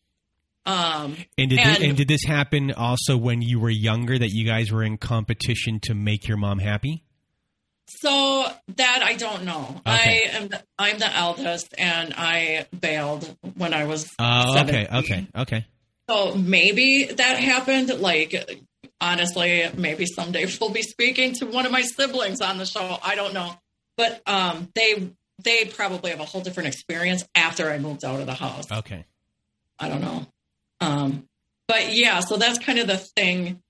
S2: Um,
S1: and did and, this, and did this happen also when you were younger that you guys were in competition to make your mom happy?
S2: So that I don't know. Okay. I am the, I'm the eldest, and I bailed when I was.
S1: Oh, uh, okay, okay, okay.
S2: So maybe that happened. Like honestly, maybe someday we'll be speaking to one of my siblings on the show. I don't know, but um, they they probably have a whole different experience after I moved out of the house.
S1: Okay.
S2: I don't know. Um, but yeah, so that's kind of the thing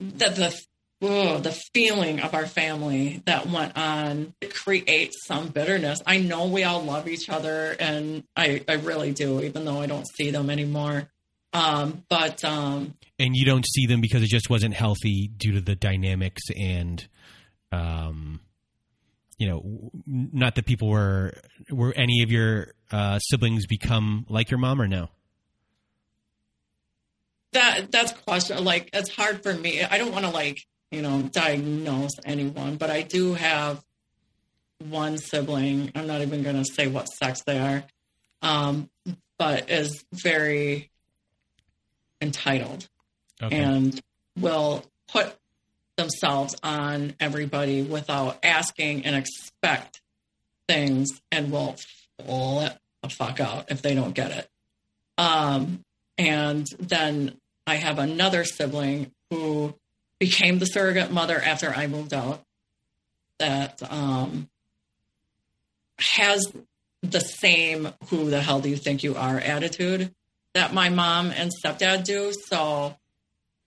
S2: that the oh, the feeling of our family that went on creates some bitterness. I know we all love each other, and I, I really do, even though I don't see them anymore. Um, but um,
S1: and you don't see them because it just wasn't healthy due to the dynamics and, um, you know, not that people were were any of your uh, siblings become like your mom or no.
S2: That that's question. Like it's hard for me. I don't want to like you know, diagnose anyone, but I do have one sibling. I'm not even going to say what sex they are, um, but is very entitled okay. and will put themselves on everybody without asking and expect things and will flip the fuck out if they don't get it. Um, and then I have another sibling who became the surrogate mother after I moved out that um, has the same who the hell do you think you are attitude that my mom and stepdad do. So,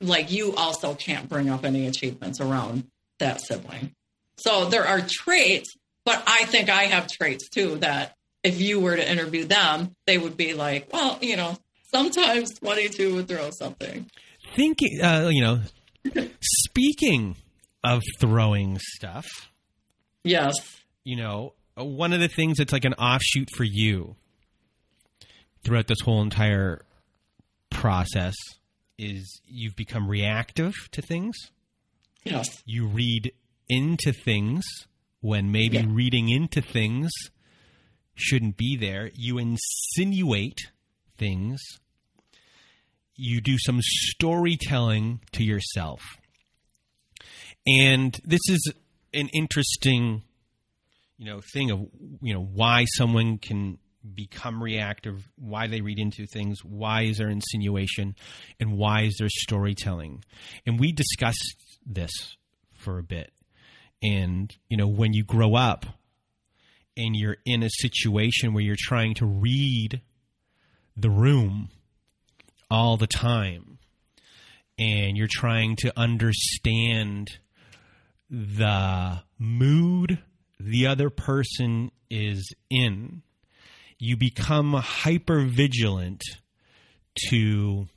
S2: like, you also can't bring up any achievements around that sibling. So, there are traits, but I think I have traits too that if you were to interview them, they would be like, well, you know, sometimes 22 would throw something.
S1: Thinking, uh, you know, Speaking of throwing stuff,
S2: yes,
S1: you know, one of the things that's like an offshoot for you throughout this whole entire process is you've become reactive to things.
S2: Yes.
S1: You read into things when maybe yeah. reading into things shouldn't be there. You insinuate things you do some storytelling to yourself. And this is an interesting, you know, thing of you know why someone can become reactive, why they read into things, why is there insinuation, and why is there storytelling. And we discussed this for a bit. And you know, when you grow up and you're in a situation where you're trying to read the room all the time and you're trying to understand the mood the other person is in, you become hyper vigilant to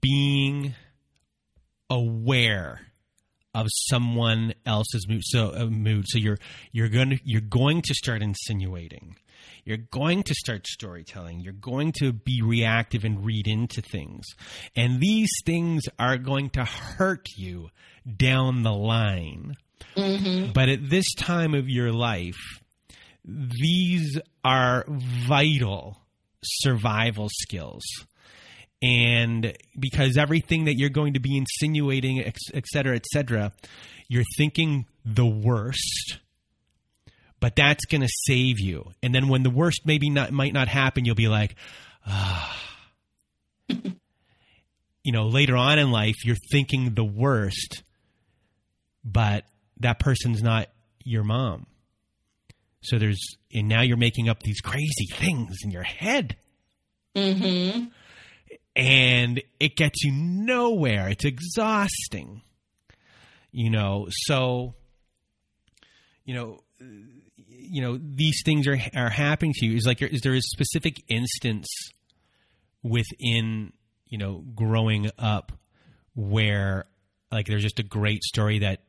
S1: being aware of someone else's mood. So uh, mood. So you're you're going to you're going to start insinuating. You're going to start storytelling. You're going to be reactive and read into things. And these things are going to hurt you down the line. Mm-hmm. But at this time of your life, these are vital survival skills. And because everything that you're going to be insinuating, et cetera, et cetera, you're thinking the worst but that's going to save you. And then when the worst maybe not might not happen, you'll be like, ah. you know, later on in life, you're thinking the worst, but that person's not your mom. So there's, and now you're making up these crazy things in your head.
S2: Mm-hmm.
S1: And it gets you nowhere. It's exhausting. You know, so, you know, you know these things are are happening to you is like is there a specific instance within you know growing up where like there's just a great story that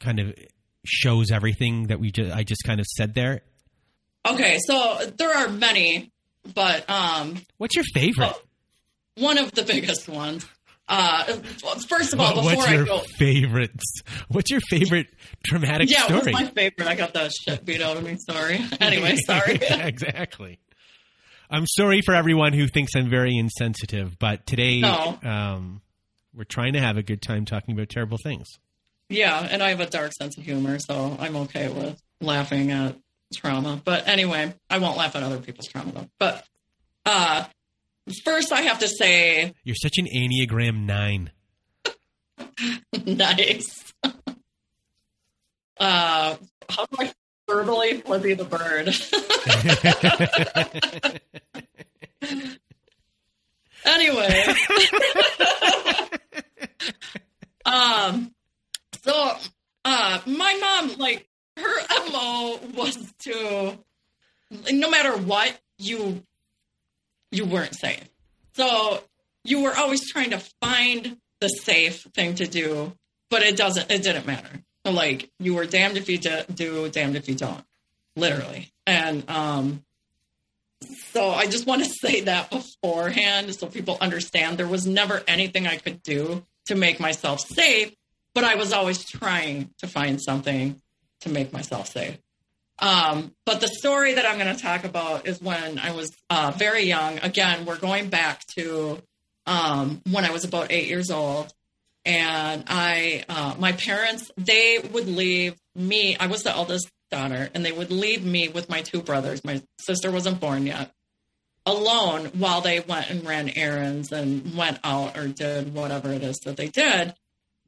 S1: kind of shows everything that we just I just kind of said there
S2: okay so there are many but um
S1: what's your favorite
S2: one of the biggest ones uh, first of all, before
S1: what's your
S2: I go,
S1: favorites? What's your favorite traumatic
S2: yeah,
S1: story?
S2: what's my favorite? I got that shit beat out of me. Sorry. Anyway, sorry.
S1: yeah, exactly. I'm sorry for everyone who thinks I'm very insensitive, but today
S2: No.
S1: um, we're trying to have a good time talking about terrible things.
S2: Yeah, and I have a dark sense of humor, so I'm okay with laughing at trauma. But anyway, I won't laugh at other people's trauma though. But uh, first, I have to say,
S1: You're such an Enneagram 9.
S2: nice. uh, how do I verbally flippy the bird? anyway, um, so uh, my mom, like, her mo was to, no matter what, you you weren't safe. So you were always trying to find the safe thing to do, but it doesn't. It didn't matter. Like you were damned if you do, damned if you don't, literally. And um, so I just want to say that beforehand, so people understand there was never anything I could do to make myself safe, but I was always trying to find something to make myself safe. Um, but the story that I'm going to talk about is when I was uh, very young. Again, we're going back to um, when I was about eight years old, and I, uh, my parents, they would leave me. I was the eldest daughter, and they would leave me with my two brothers. My sister wasn't born yet, alone while they went and ran errands and went out or did whatever it is that they did.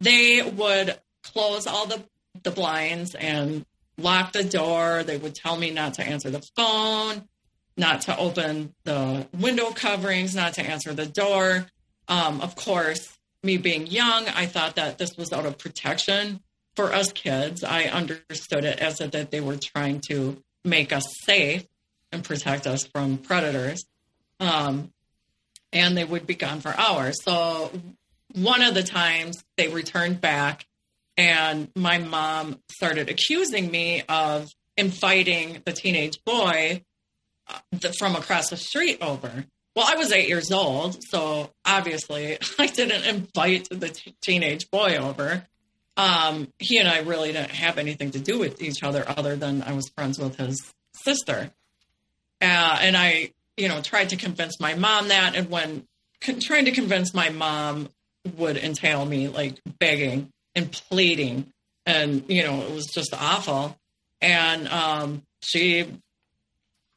S2: They would close all the the blinds and lock the door. They would tell me not to answer the phone, not to open the window coverings, not to answer the door. Um, of course, me being young, I thought that this was out of protection for us kids. I understood it as that they were trying to make us safe and protect us from predators. Um, and they would be gone for hours. So one of the times they returned back and my mom started accusing me of inviting the teenage boy uh, from across the street over. Well, I was eight years old, so obviously I didn't invite the t- teenage boy over. Um, he and I really didn't have anything to do with each other other than I was friends with his sister. Uh, and I, you know, tried to convince my mom that. And when con- trying to convince my mom would entail me like begging and pleading. And, you know, it was just awful. And um, she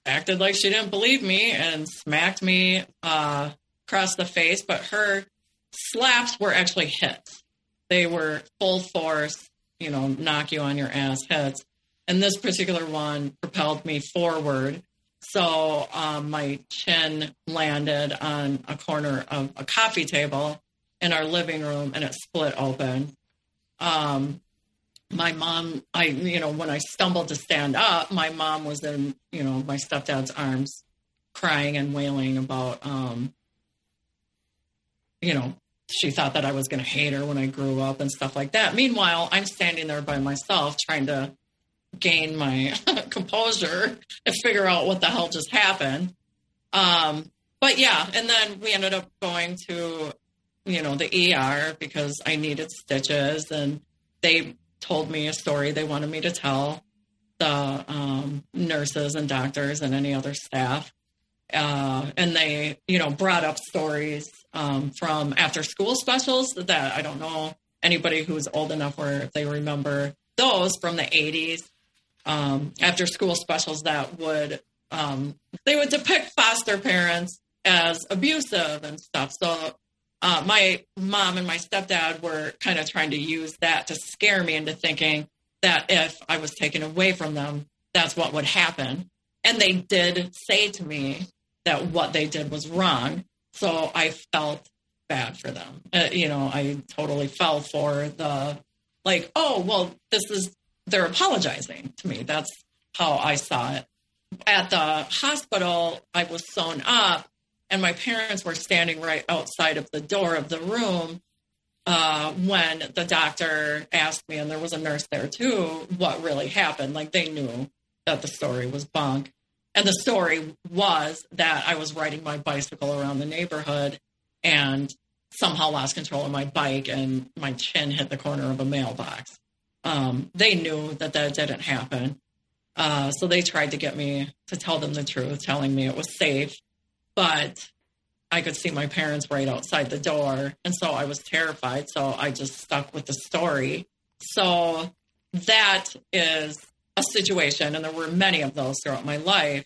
S2: acted like she didn't believe me and smacked me uh, across the face. But her slaps were actually hits. They were full force, you know, knock you on your ass hits. And this particular one propelled me forward. So um, my chin landed on a corner of a coffee table in our living room and it split open Um, my mom, I, you know, when I stumbled to stand up, my mom was in, you know, my stepdad's arms crying and wailing about, um, you know, she thought that I was going to hate her when I grew up and stuff like that. Meanwhile, I'm standing there by myself trying to gain my composure and figure out what the hell just happened. Um, but yeah, and then we ended up going to, you know, the ER because I needed stitches and they told me a story they wanted me to tell the um, nurses and doctors and any other staff. Uh, and they, you know, brought up stories um, from after school specials that I don't know anybody who's old enough where if they remember those from the 80s um, after school specials that would um, they would depict foster parents as abusive and stuff. So uh, my mom and my stepdad were kind of trying to use that to scare me into thinking that if I was taken away from them, that's what would happen. And they did say to me that what they did was wrong. So I felt bad for them. Uh, you know, I totally fell for the like, oh, well, this is, they're apologizing to me. That's how I saw it. At the hospital, I was sewn up and my parents were standing right outside of the door of the room uh, when the doctor asked me, and there was a nurse there too, what really happened. Like they knew that the story was bunk. And the story was that I was riding my bicycle around the neighborhood and somehow lost control of my bike and my chin hit the corner of a mailbox. Um, they knew that that didn't happen. Uh, so they tried to get me to tell them the truth, telling me it was safe but I could see my parents right outside the door. And so I was terrified. So I just stuck with the story. So that is a situation, and there were many of those throughout my life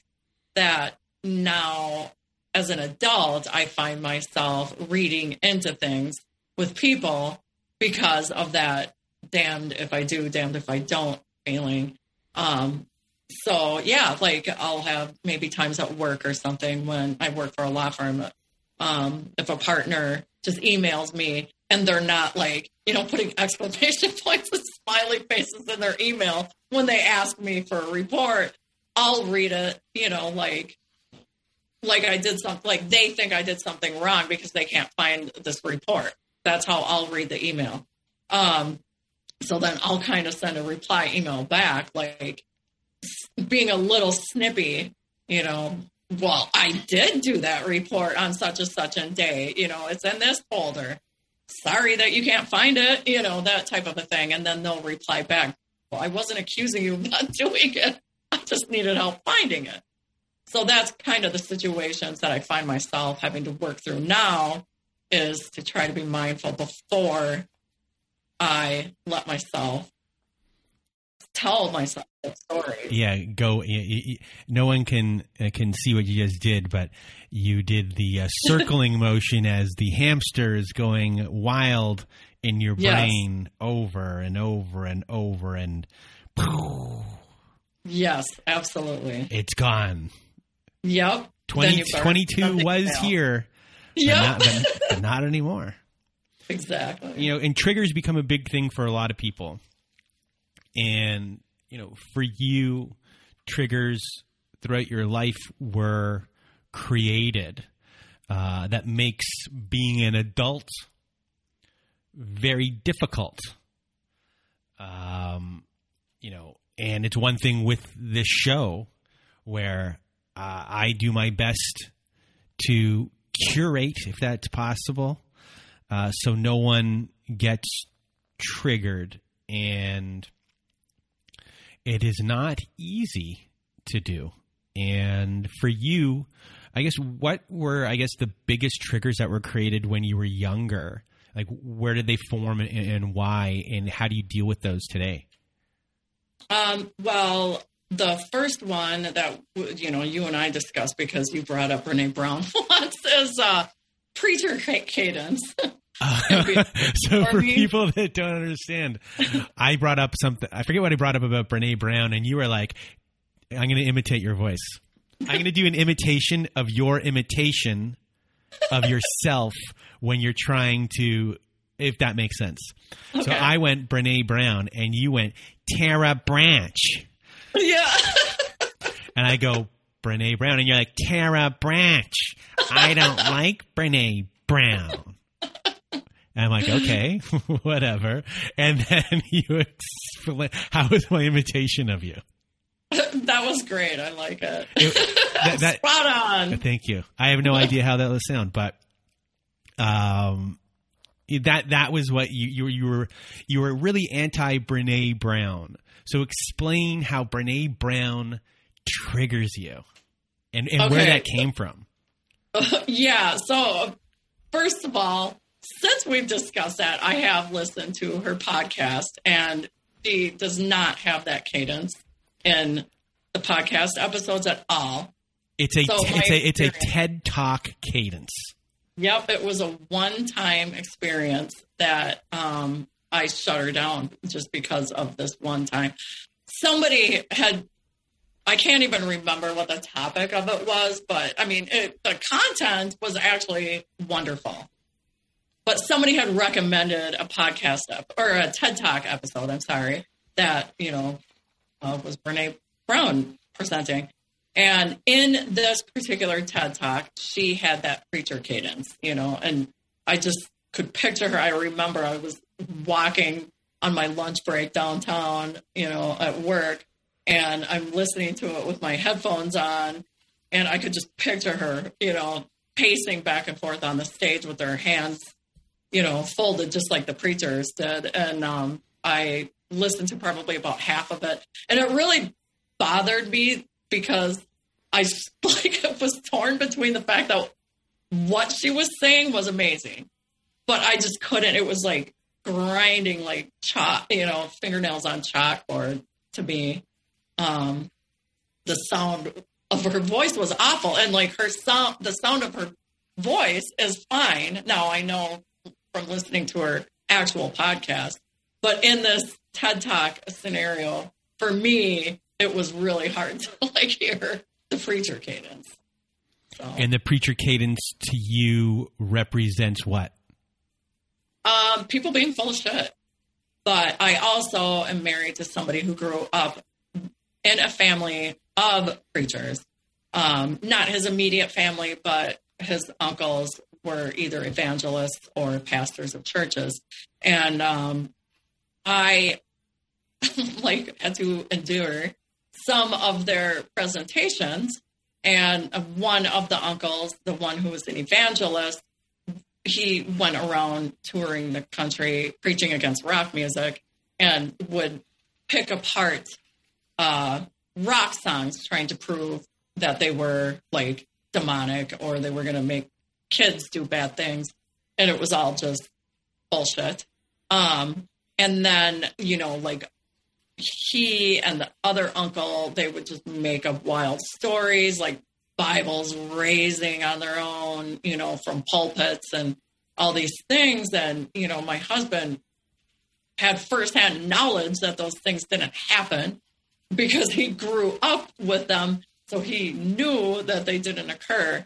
S2: that now, as an adult, I find myself reading into things with people because of that damned if I do, damned if I don't feeling. Um, so yeah, like I'll have maybe times at work or something when I work for a law firm. Um, if a partner just emails me and they're not like, you know, putting exclamation points and smiley faces in their email when they ask me for a report, I'll read it, you know, like like I did something like they think I did something wrong because they can't find this report. That's how I'll read the email. Um, so then I'll kind of send a reply email back like being a little snippy, you know, well, I did do that report on such and such a day. You know, it's in this folder. Sorry that you can't find it, you know, that type of a thing. And then they'll reply back, well, I wasn't accusing you of not doing it. I just needed help finding it. So that's kind of the situations that I find myself having to work through now is to try to be mindful before I let myself tell myself that story.
S1: Yeah, go. No one can uh, can see what you just did, but you did the uh, circling motion as the hamster is going wild in your brain yes. over and over and over and.
S2: Yes, absolutely.
S1: It's gone.
S2: Yep.
S1: 20, 22 was here.
S2: Yep.
S1: But not, but, but not anymore.
S2: Exactly.
S1: You know, and triggers become a big thing for a lot of people and you know for you triggers throughout your life were created uh, that makes being an adult very difficult. Um, you know and it's one thing with this show where uh, i do my best to curate if that's possible uh, so no one gets triggered and it is not easy to do. And for you, I guess what were I guess the biggest triggers that were created when you were younger? Like where did they form and, and why and how do you deal with those today?
S2: Um, well, the first one that you know you and I discussed because you brought up Brene Brown once is uh, preacher cadence.
S1: so for people that don't understand, I brought up something. I forget what I brought up about Brene Brown, and you were like, "I'm going to imitate your voice. I'm going to do an imitation of your imitation of yourself when you're trying to if that makes sense. So I went Brene Brown, and you went Tara Brach,
S2: Yeah.
S1: and I go Brene Brown, and you're like Tara Brach. I don't like Brene Brown. And I'm like, okay, whatever. And then you explain, how was my imitation of you?
S2: that was great. I like it.
S1: It- that- that-
S2: Spot on.
S1: Thank you. I have no idea how that will sound, but um, that that was what you you were you were you were really anti Brene Brown. So explain how Brene Brown triggers you, and and where that came from.
S2: Yeah. So, first of all, since we've discussed that, I have listened to her podcast, and she does not have that cadence in the podcast episodes at all.
S1: It's a
S2: So
S1: it's a it's a TED Talk cadence.
S2: Yep, it was a one-time experience that um, I shut her down just because of this one time. Somebody had, I can't even remember what the topic of it was, but I mean, it, the content was actually wonderful. But somebody had recommended a podcast or a TED Talk episode. I'm sorry that you know uh, was Brene Brown presenting. And in this particular TED Talk, she had that preacher cadence, you know, and I just could picture her. I remember I was walking on my lunch break downtown, you know, at work, and I'm listening to it with my headphones on, and I could just picture her, you know, pacing back and forth on the stage with her hands, you know, folded just like the preachers did. And um, I listened to probably about half of it, and it really bothered me because I like was torn between the fact that what she was saying was amazing, but I just couldn't. It was like grinding like chalk, you know, fingernails on chalkboard to me. Um, the sound of her voice was awful, and like her sound, the sound of her voice is fine. Now I know from listening to her actual podcast, but in this TED Talk scenario, for me, it was really hard to like hear the preacher cadence. So,
S1: And the preacher cadence to you represents what?
S2: um, people being full of shit. But I also am married to somebody who grew up in a family of preachers. Um, not his immediate family, but his uncles were either evangelists or pastors of churches. And um, I like had to endure some of their presentations. And one of the uncles, the one who was an evangelist, he went around touring the country preaching against rock music and would pick apart uh, rock songs trying to prove that they were like demonic or they were going to make kids do bad things. And it was all just bullshit. Um, and then, you know, like he and the other uncle, they would just make up wild stories like Bibles raising on their own, you know, from pulpits and all these things. And, you know, my husband had firsthand knowledge that those things didn't happen because he grew up with them. So he knew that they didn't occur.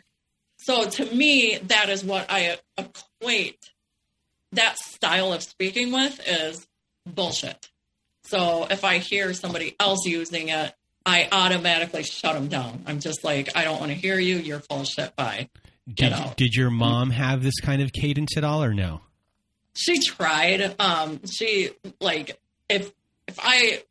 S2: So to me, that is what I equate that style of speaking with is bullshit. So if I hear somebody else using it, I automatically shut them down. I'm just like, I don't want to hear you. You're full of shit. Bye.
S1: Did,
S2: out.
S1: did your mom have this kind of cadence at all or no?
S2: She tried. Um, she like if if I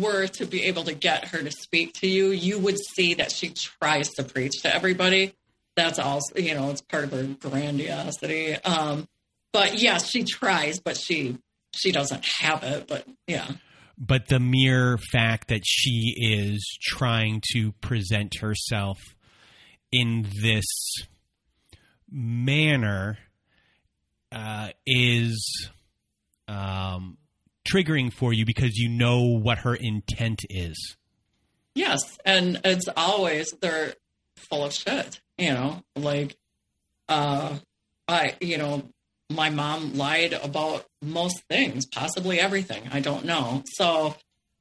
S2: were to be able to get her to speak to you, you would see that she tries to preach to everybody. That's also you know it's part of her grandiosity. Um, but yes, she tries, but she she doesn't have it. But yeah,
S1: But the mere fact that she is trying to present herself in this manner uh, is um, triggering for you because you know what her intent is.
S2: Yes, and it's always they're full of shit. You know, like uh, I, you know, my mom lied about most things, possibly everything. I don't know. So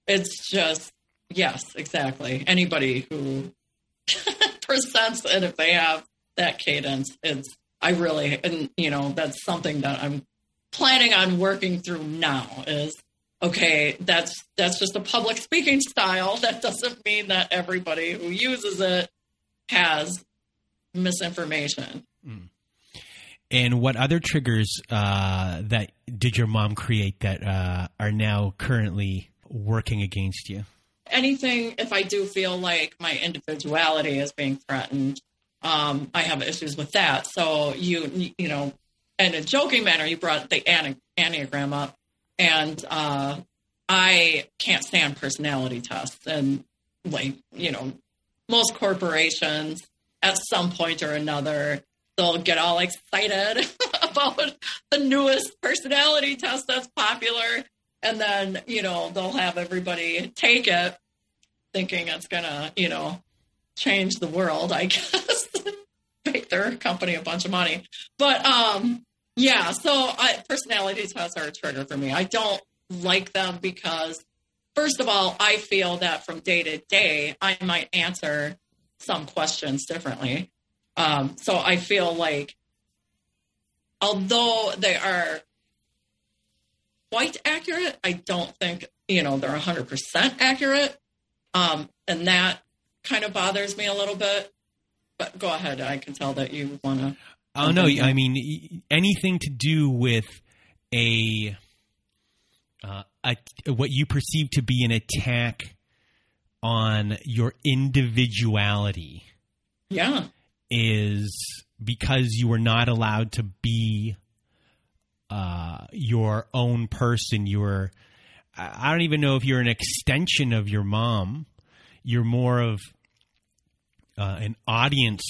S2: it's just yes, exactly. Anybody who presents it if they have that cadence, it's I really and you know that's something that I'm planning on working through now is okay that's that's just a public speaking style that doesn't mean that everybody who uses it has misinformation.
S1: And what other triggers uh, that did your mom create that uh, are now currently working against you?
S2: anything if i do feel like my individuality is being threatened um, i have issues with that. So you you know in a joking manner you brought the enneagram up and uh, i can't stand personality tests and like you know most corporations at some point or another they'll get all excited about the newest personality test that's popular. And then you know they'll have everybody take it thinking it's gonna you know change the world i guess. Make their company a bunch of money. But um yeah so I, personality tests are a trigger for me. I don't like them because first of all i feel that from day to day i might answer some questions differently um so i feel like although they are quite accurate. I don't think, you know, they're 100% accurate. Um, and that kind of bothers me a little bit. But go ahead. I can tell that you want to.
S1: Oh no! I mean, anything to do with a, uh, a what you perceive to be an attack on your individuality
S2: Yeah.
S1: is because you were not allowed to be uh, your own person. You're, I I don't even know if you're an extension of your mom. You're more of uh, an audience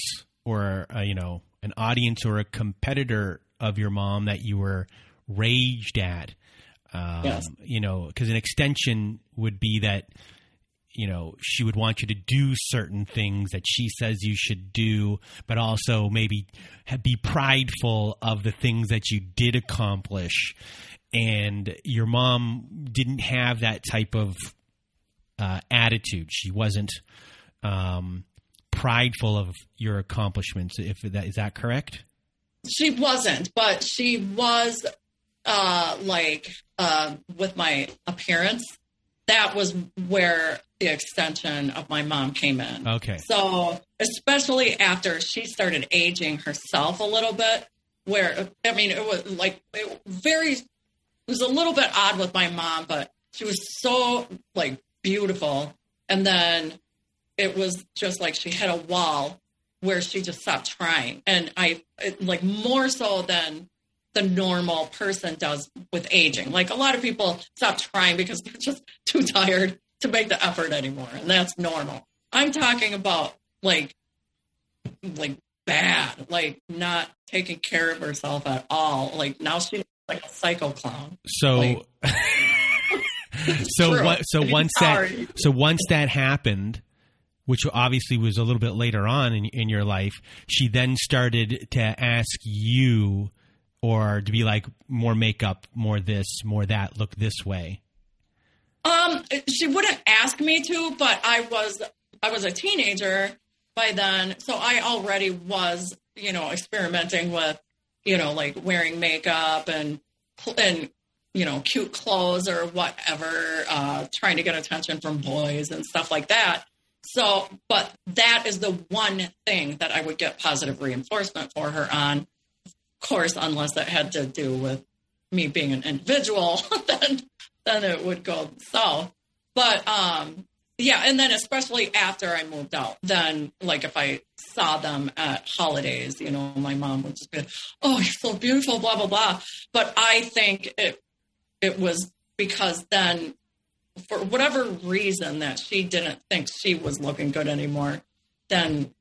S1: or uh, you know an audience or a competitor of your mom that you were raged at. Um,
S2: Yes.
S1: You know, because an extension would be that you know she would want you to do certain things that she says you should do but also maybe be prideful of the things that you did accomplish. And your mom didn't have that type of uh, attitude. She wasn't um, prideful of your accomplishments if that is that correct?
S2: She wasn't, but she was uh, like uh, with my appearance. That was where the extension of my mom came in.
S1: okay
S2: So, especially after she started aging herself a little bit, where I mean, it was like it very, it was a little bit odd with my mom, but she was so like beautiful, and then it was just like she hit a wall where she just stopped trying, and I it, like more so than the normal person does with aging. Like a lot of people stop trying because they're just too tired to make the effort anymore, and that's normal. I'm talking about like like bad, like not taking care of herself at all. Like now she's like a psycho clown.
S1: so
S2: Like-
S1: so what so once that so once that happened which obviously was a little bit later on in, in your life she then started to ask you or to be like more makeup more this more that look this way
S2: Um, she wouldn't ask me to, but I was I was a teenager by then, so I already was, you know, experimenting with, you know, like wearing makeup and and you know, cute clothes or whatever, uh, trying to get attention from boys and stuff like that. So, but that is the one thing that I would get positive reinforcement for her on. Course, unless it had to do with me being an individual, then then it would go south. But um yeah, and then especially after I moved out, then like if I saw them at holidays, you know, my mom would just be, "Oh, you're so beautiful," blah blah blah. But I think it it was because then, for whatever reason, that she didn't think she was looking good anymore, then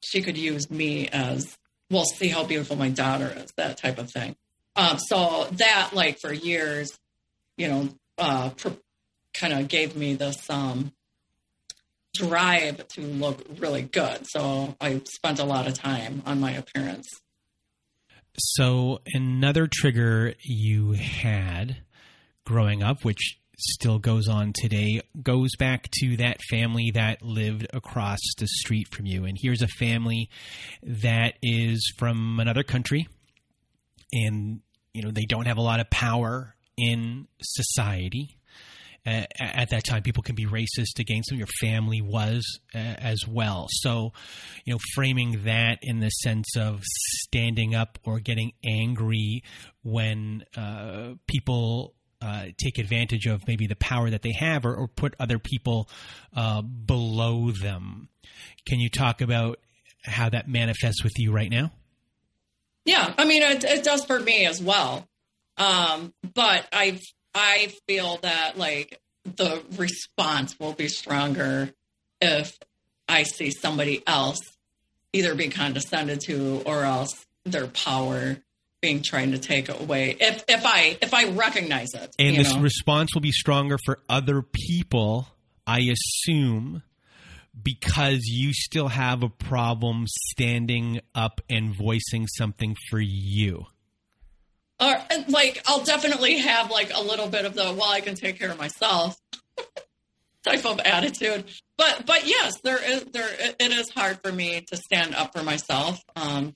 S2: she could use me as, "Well, see how beautiful my daughter is," that type of thing. Um, so that, like, for years, you know, uh, pr- kind of gave me this um, drive to look really good. So I spent a lot of time on my appearance.
S1: So another trigger you had growing up, which still goes on today, goes back to that family that lived across the street from you. And here's a family that is from another country, and you know they don't have a lot of power in society. Uh, at that time, people can be racist against them. Your family was uh, as well. So, you know, framing that in the sense of standing up or getting angry when uh, people uh, take advantage of maybe the power that they have or, or put other people uh, below them. Can you talk about how that manifests with you right now?
S2: Yeah, I mean, it, it does for me as well. Um, but I I feel that like the response will be stronger if I see somebody else either be condescended to or else their power being trying to take away. If if I if I recognize it,
S1: and this know? response will be stronger for other people, I assume, because you still have a problem standing up and voicing something for you
S2: or like I'll definitely have like a little bit of the well, I can take care of myself type of attitude. But but yes, there is there it is hard for me to stand up for myself. Um,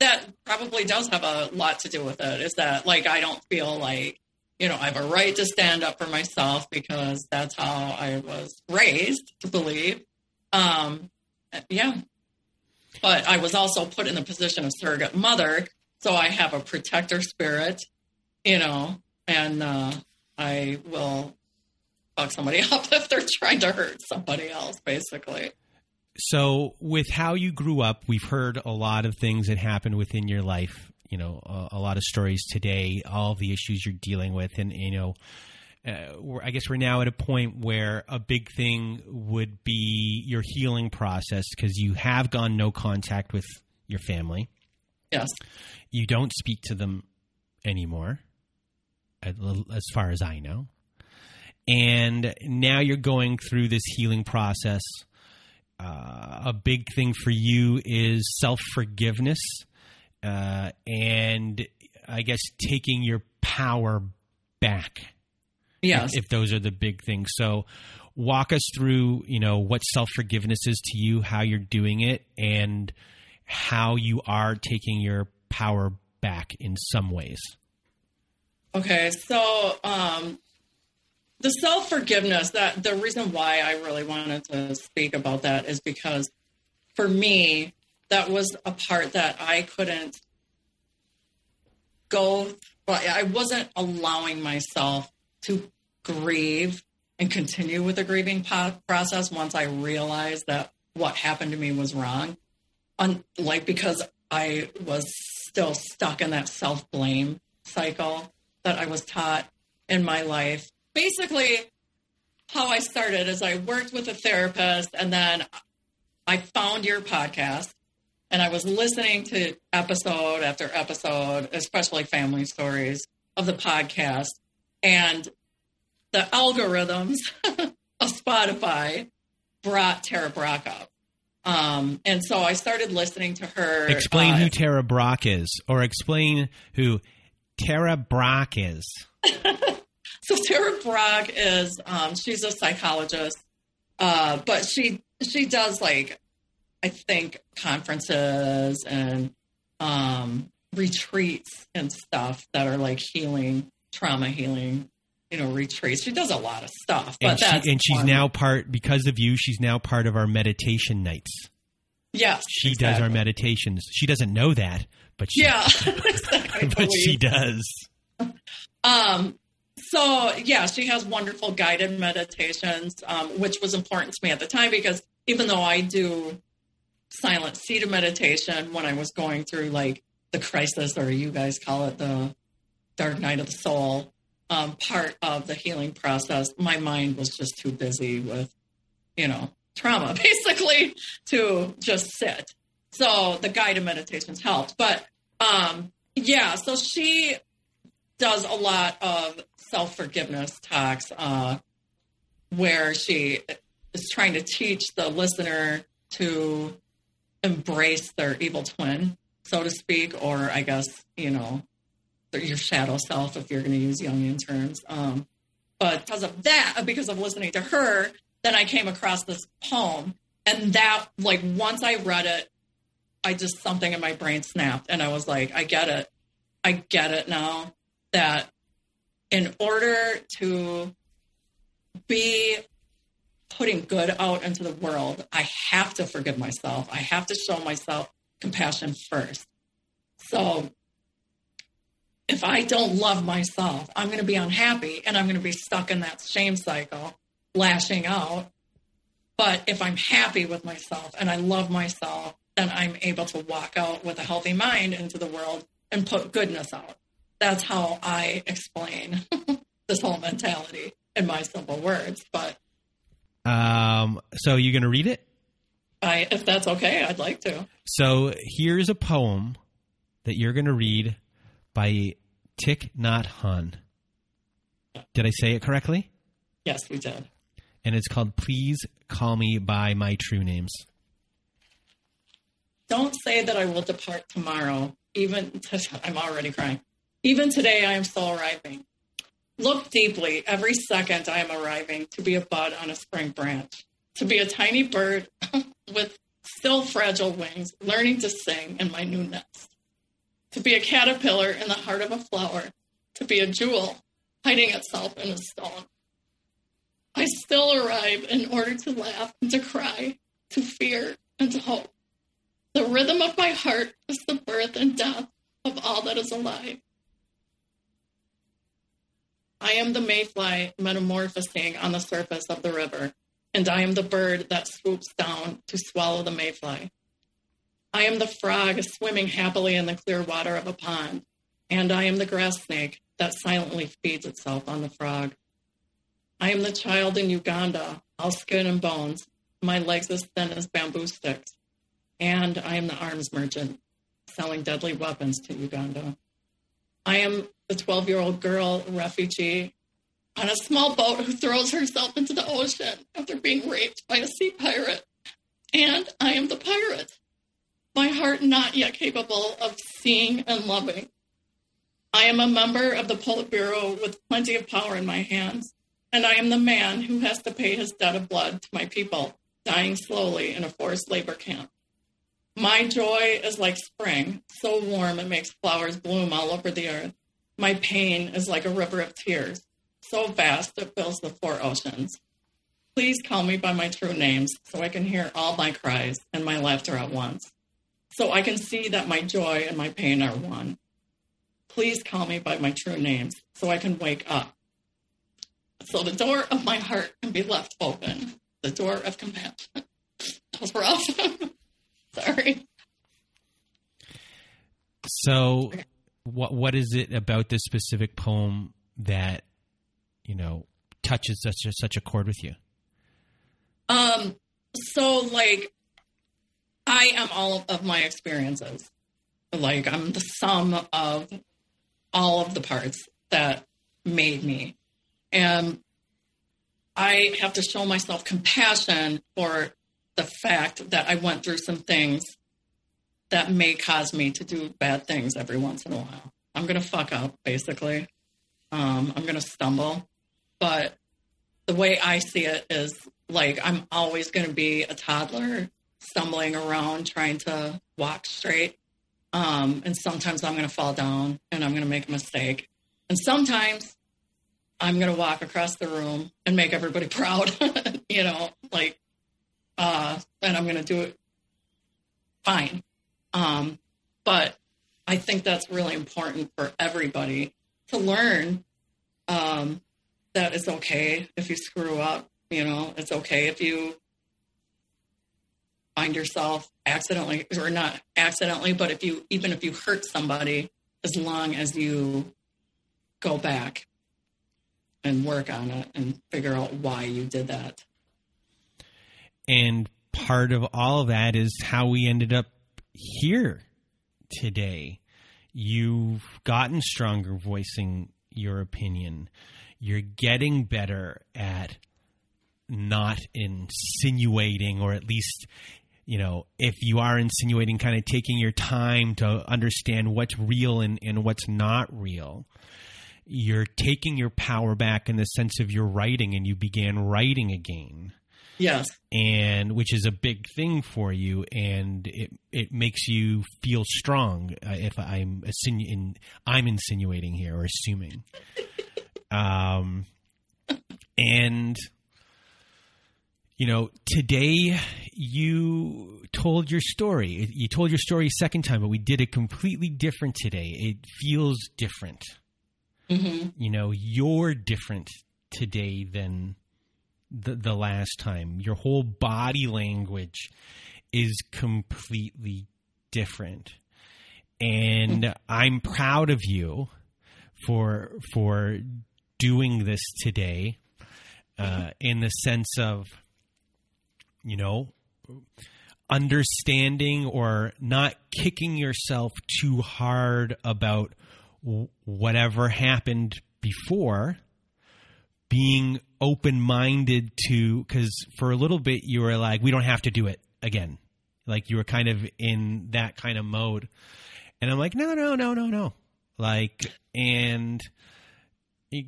S2: that probably does have a lot to do with it. Is that like I don't feel like you know I have a right to stand up for myself because that's how I was raised to believe. Um, yeah, but I was also put in the position of surrogate mother so I have a protector spirit, you know, and uh, I will fuck somebody up if they're trying to hurt somebody else, basically.
S1: So, with how you grew up, we've heard a lot of things that happened within your life. You know, a, a lot of stories today, all the issues you're dealing with, and you know, uh, I guess we're now at a point where a big thing would be your healing process because you have gone no contact with your family.
S2: Yes.
S1: You don't speak to them anymore, as far as I know. And now you're going through this healing process. Uh, a big thing for you is self forgiveness uh, and I guess taking your power back.
S2: Yes.
S1: If, if those are the big things. So, walk us through, you know, what self forgiveness is to you, how you're doing it, and how you are taking your power back in some ways.
S2: Okay, so um, the self forgiveness that the reason why I really wanted to speak about that is because for me that was a part that I couldn't go. Well, I wasn't allowing myself to grieve and continue with the grieving process once I realized that what happened to me was wrong. On, like because I was still stuck in that self blame cycle that I was taught in my life. Basically, how I started is I worked with a therapist and then I found your podcast and I was listening to episode after episode, especially family stories of the podcast. And the algorithms of Spotify brought Tara Brach up. Um, and so I started listening to her.
S1: Explain uh, who Tara Brach is, or explain who Tara Brach is.
S2: so Tara Brach is um, she's a psychologist, uh, but she she does like I think conferences and um, retreats and stuff that are like healing, trauma healing you know retreats. She does a lot of stuff, but
S1: and, she, and she's now part because of you. She's now part of our meditation nights.
S2: Yes,
S1: she exactly. does our meditations. She doesn't know that, but she,
S2: yeah, exactly.
S1: but she does.
S2: Um. So yeah, she has wonderful guided meditations, um, which was important to me at the time because even though I do silent seated meditation when I was going through like the crisis, or you guys call it the dark night of the soul, um, part of the healing process, my mind was just too busy with, you know, trauma basically to just sit. So the guided meditations helped. But um, yeah, so she does a lot of self forgiveness talks uh, where she is trying to teach the listener to embrace their evil twin, so to speak, or I guess, you know, your shadow self, if you're going to use Jungian terms. Um, but because of that, because of listening to her, then I came across this poem. And that, like, once I read it, I just, something in my brain snapped. And I was like, I get it. I get it now that in order to be putting good out into the world, I have to forgive myself. I have to show myself compassion first. So if I don't love myself, I'm going to be unhappy and I'm going to be stuck in that shame cycle, lashing out. But if I'm happy with myself and I love myself, then I'm able to walk out with a healthy mind into the world and put goodness out. That's how I explain this whole mentality in my simple words. But
S1: um, so you're going to read it?
S2: I, if that's okay, I'd like to.
S1: So here's a poem that you're going to read by Thich Nhat Hanh. Did I say it correctly?
S2: Yes, we did.
S1: And it's called Please Call Me by My True Names.
S2: Don't say that I will depart tomorrow. Even I'm already crying. Even today, I am still arriving. Look deeply. Every second, I am arriving to be a bud on a spring branch, to be a tiny bird with still fragile wings, learning to sing in my new nest to be a caterpillar in the heart of a flower, to be a jewel hiding itself in a stone. I still arrive in order to laugh and to cry, to fear and to hope. The rhythm of my heart is the birth and death of all that is alive. I am the mayfly metamorphosing on the surface of the river, and I am the bird that swoops down to swallow the mayfly. I am the frog swimming happily in the clear water of a pond, and I am the grass snake that silently feeds itself on the frog. I am the child in Uganda, all skin and bones, my legs as thin as bamboo sticks, and I am the arms merchant selling deadly weapons to Uganda. I am the 12 year old girl refugee on a small boat who throws herself into the ocean after being raped by a sea pirate. And I am the pirate my heart not yet capable of seeing and loving. I am a member of the Politburo with plenty of power in my hands, and I am the man who has to pay his debt of blood to my people dying slowly in a forced labor camp. My joy is like spring, so warm it makes flowers bloom all over the earth. My pain is like a river of tears, so vast it fills the four oceans. Please call me by my true names so I can hear all my cries and my laughter at once so I can see that my joy and my pain are one. Please call me by my true names so I can wake up. So the door of my heart can be left open, the door of compassion. That was rough. Sorry.
S1: So, what what is it about this specific poem that you know touches such a, such a chord with you?
S2: Um. So, like, I am all of my experiences. Like I'm the sum of all of the parts that made me. And I have to show myself compassion for the fact that I went through some things that may cause me to do bad things every once in a while. I'm going to fuck up, basically. Um, I'm going to stumble. But the way I see it is like I'm always going to be a toddler stumbling around trying to walk straight. Um, and sometimes I'm going to fall down and I'm going to make a mistake. And sometimes I'm going to walk across the room and make everybody proud, you know, like, uh, and I'm going to do it fine. Um, but I think that's really important for everybody to learn um, that it's okay if you screw up. You know, it's okay if you find yourself accidentally or not accidentally, but if you even if you hurt somebody, as long as you go back and work on it and figure out why you did that.
S1: And part of all of that is how we ended up here today. You've gotten stronger voicing your opinion. You're getting better at not insinuating or at least you know, if you are insinuating kind of taking your time to understand what's real and, and what's not real, you're taking your power back in the sense of your writing and you began writing again.
S2: Yes.
S1: And which is a big thing for you, and it it makes you feel strong. Uh, if I'm assinu- I'm insinuating here or assuming, um, and you know, today you told your story. You told your story second time, but we did it completely different today. It feels different.
S2: Mm-hmm.
S1: You know, you're different today than the, the last time. Your whole body language is completely different. And I'm proud of you for for doing this today uh, in the sense of you know, understanding or not kicking yourself too hard about whatever happened before being open minded to because for a little bit you were like we don't have to do it again. Like you were kind of in that kind of mode. And i'm like no no no no no. Like and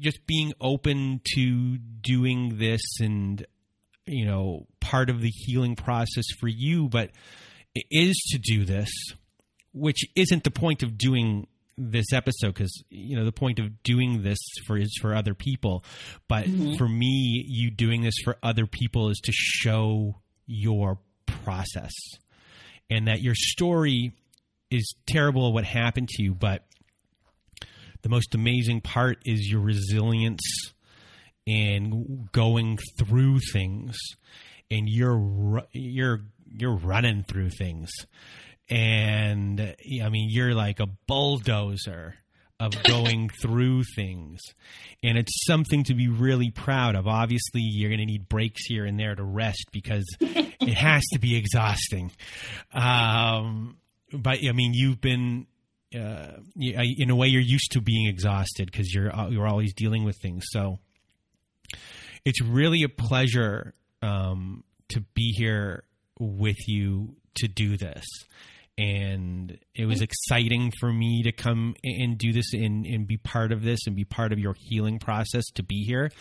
S1: just being open to doing this and you know part of the healing process for you but it is to do this which isn't the point of doing this episode because you know the point of doing this for is for other people but mm-hmm. for me you doing this for other people is to show your process and that your story is terrible what happened to you but the most amazing part is your resilience and going through things and you're you're you're running through things and i mean you're like a bulldozer of going through things. And it's something to be really proud of. Obviously you're going to need breaks here and there to rest because it has to be exhausting. Um, but i mean you've been uh, in a way you're used to being exhausted because you're you're always dealing with things. So it's really a pleasure um, to be here with you to do this. And it was exciting for me to come and do this and, and be part of this and be part of your healing process to be here.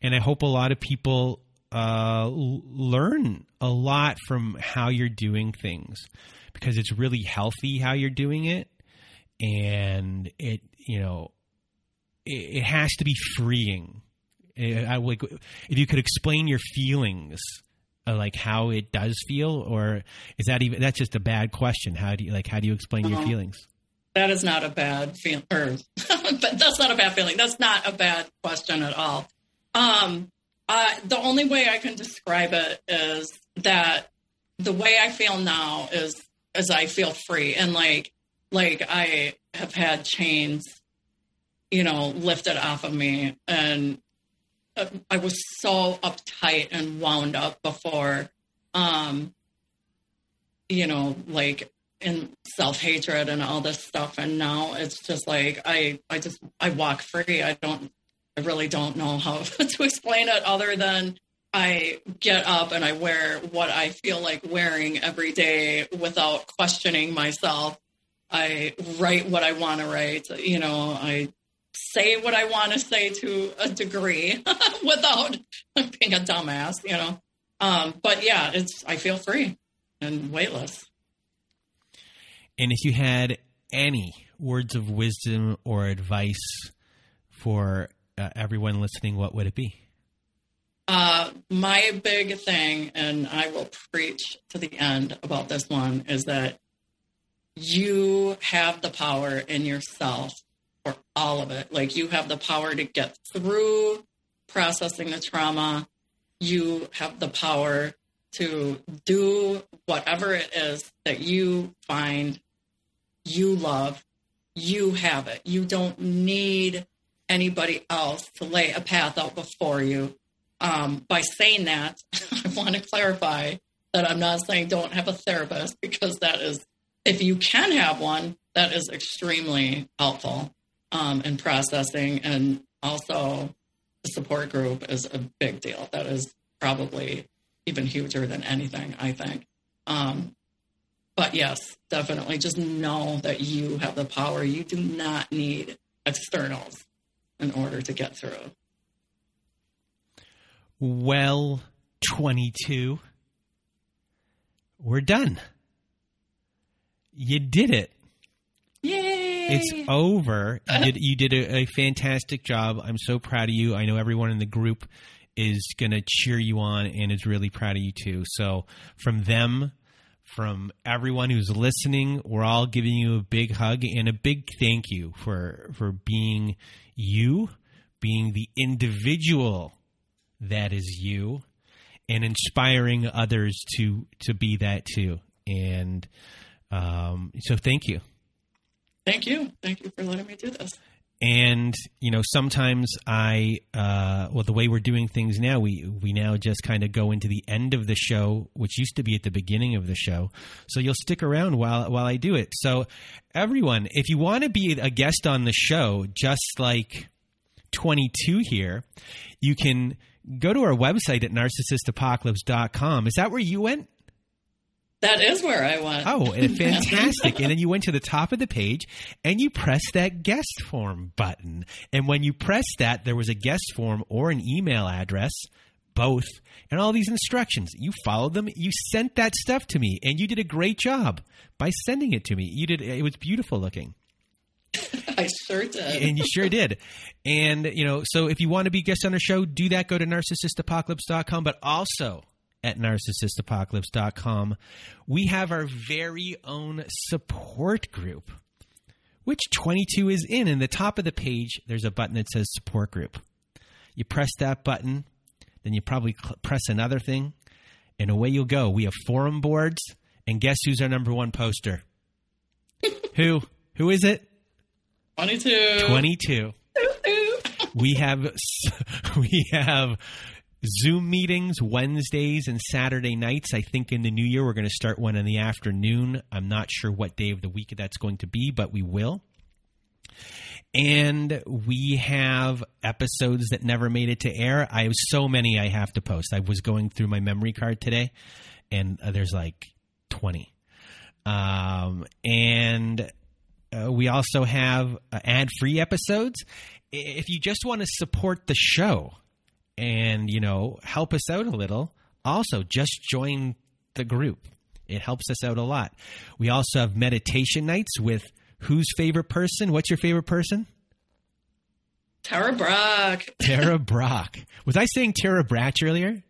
S1: And I hope a lot of people uh, learn a lot from how you're doing things because it's really healthy how you're doing it. And it, you know, it, it has to be freeing I, like if you could explain your feelings, like how it does feel, or is that even that's just a bad question? How do you like how do you explain uh-huh. your feelings?
S2: That is not a bad feeling, or but that's not a bad feeling. That's not a bad question at all. Um, uh, the only way I can describe it is that the way I feel now is as I feel free and like like I have had chains, you know, lifted off of me and I was so uptight and wound up before, um, you know, like in self hatred and all this stuff. And now it's just like I, I just I walk free. I don't, I really don't know how to explain it other than I get up and I wear what I feel like wearing every day without questioning myself. I write what I want to write. You know, I say what I want to say to a degree without being a dumbass, you know. Um, but yeah, it's I feel free and weightless.
S1: And if you had any words of wisdom or advice for uh, everyone listening, what would it be?
S2: Uh, my big thing, and I will preach to the end about this one, is that you have the power in yourself for all of it. Like you have the power to get through processing the trauma. You have the power to do whatever it is that you find you love. You have it. You don't need anybody else to lay a path out before you. Um, by saying that, I want to clarify that I'm not saying don't have a therapist because that is, if you can have one, that is extremely helpful um, and processing. And also, the support group is a big deal. That is probably even huger than anything, I think. Um, but yes, definitely just know that you have the power. You do not need externals in order to get through.
S1: Well 22. We're done. You did it. It's over. You did, you did a, a fantastic job. I'm so proud of you. I know everyone in the group is going to cheer you on and is really proud of you too. So, from them, from everyone who's listening, we're all giving you a big hug and a big thank you for for being you, being the individual that is you and inspiring others to to be that too. And um, so, thank you.
S2: Thank you. Thank you for letting me do this.
S1: And you know, sometimes I, uh, well, the way we're doing things now, we we now just kind of go into the end of the show, which used to be at the beginning of the show. So you'll stick around while while I do it. So, everyone, if you want to be a guest on the show, just like 22 here, you can go to our website at narcissistapocalypse.com. Is that where you went?
S2: That is where I went.
S1: Oh, and fantastic. and then you went to the top of the page and you pressed that guest form button. And when you pressed that, there was a guest form or an email address, both, and all these instructions. You followed them. You sent that stuff to me and you did a great job by sending it to me. You did it was beautiful looking.
S2: I sure did.
S1: And you sure did. And, you know, so if you want to be guest on our show, do that. Go to narcissistapocalypse.com, but also at narcissistapocalypse.com, we have our very own support group, which 22 is in. In the top of the page, there's a button that says support group. You press that button, then you probably cl- press another thing, and away you'll go. We have forum boards, and guess who's our number one poster? Who? Who is it?
S2: 22.
S1: 22. we have we have Zoom meetings Wednesdays and Saturday nights. I think in the new year we're going to start one in the afternoon. I'm not sure what day of the week that's going to be, but we will. And we have episodes that never made it to air. I have so many I have to post. I was going through my memory card today, and uh, there's like 20. Um, and uh, we also have uh, ad free episodes. If you just want to support the show and, you know, help us out a little, also just join the group. It helps us out a lot. We also have meditation nights with whose favorite person? What's your favorite person?
S2: Tara Brach.
S1: Tara Brach. Was I saying Tara Bratch earlier?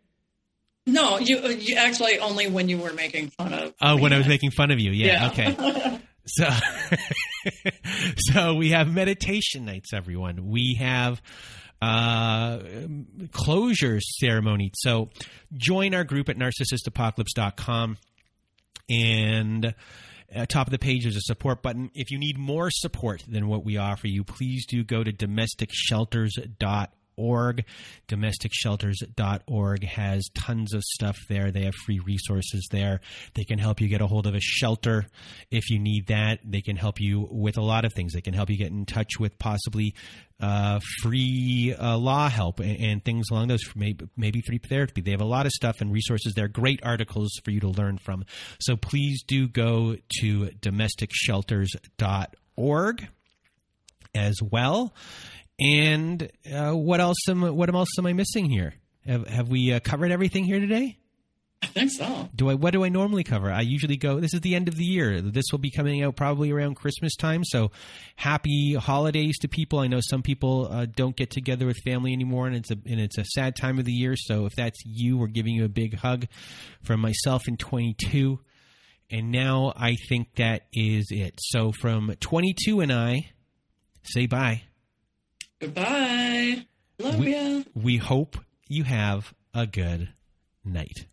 S2: No, you, uh, you actually only when you were making fun of.
S1: Oh,
S2: me.
S1: when I was making fun of you. Yeah.
S2: Yeah.
S1: Okay. So, so we have meditation nights, everyone. We have uh, closure ceremony. So join our group at narcissistapocalypse.com and at top of the page there's a support button. If you need more support than what we offer you, please do go to domesticshelters.org. Domesticshelters.org has tons of stuff there. They have free resources there. They can help you get a hold of a shelter if you need that. They can help you with a lot of things. They can help you get in touch with possibly uh, free uh, law help and, and things along those. Maybe, maybe free therapy. They have a lot of stuff and resources there. Great articles for you to learn from. So please do go to domesticshelters.org as well. And uh, what else? Am what else am I missing here? Have, have we uh, covered everything here today?
S2: I think so.
S1: Do I? What do I normally cover? I usually go. This is the end of the year. This will be coming out probably around Christmas time. So, happy holidays to people. I know some people uh, don't get together with family anymore, and it's a and it's a sad time of the year. So, if that's you, we're giving you a big hug from myself in 22. And now I think that is it. So, from 22 and I, say bye.
S2: Goodbye. Love
S1: We-
S2: ya.
S1: We hope you have a good night.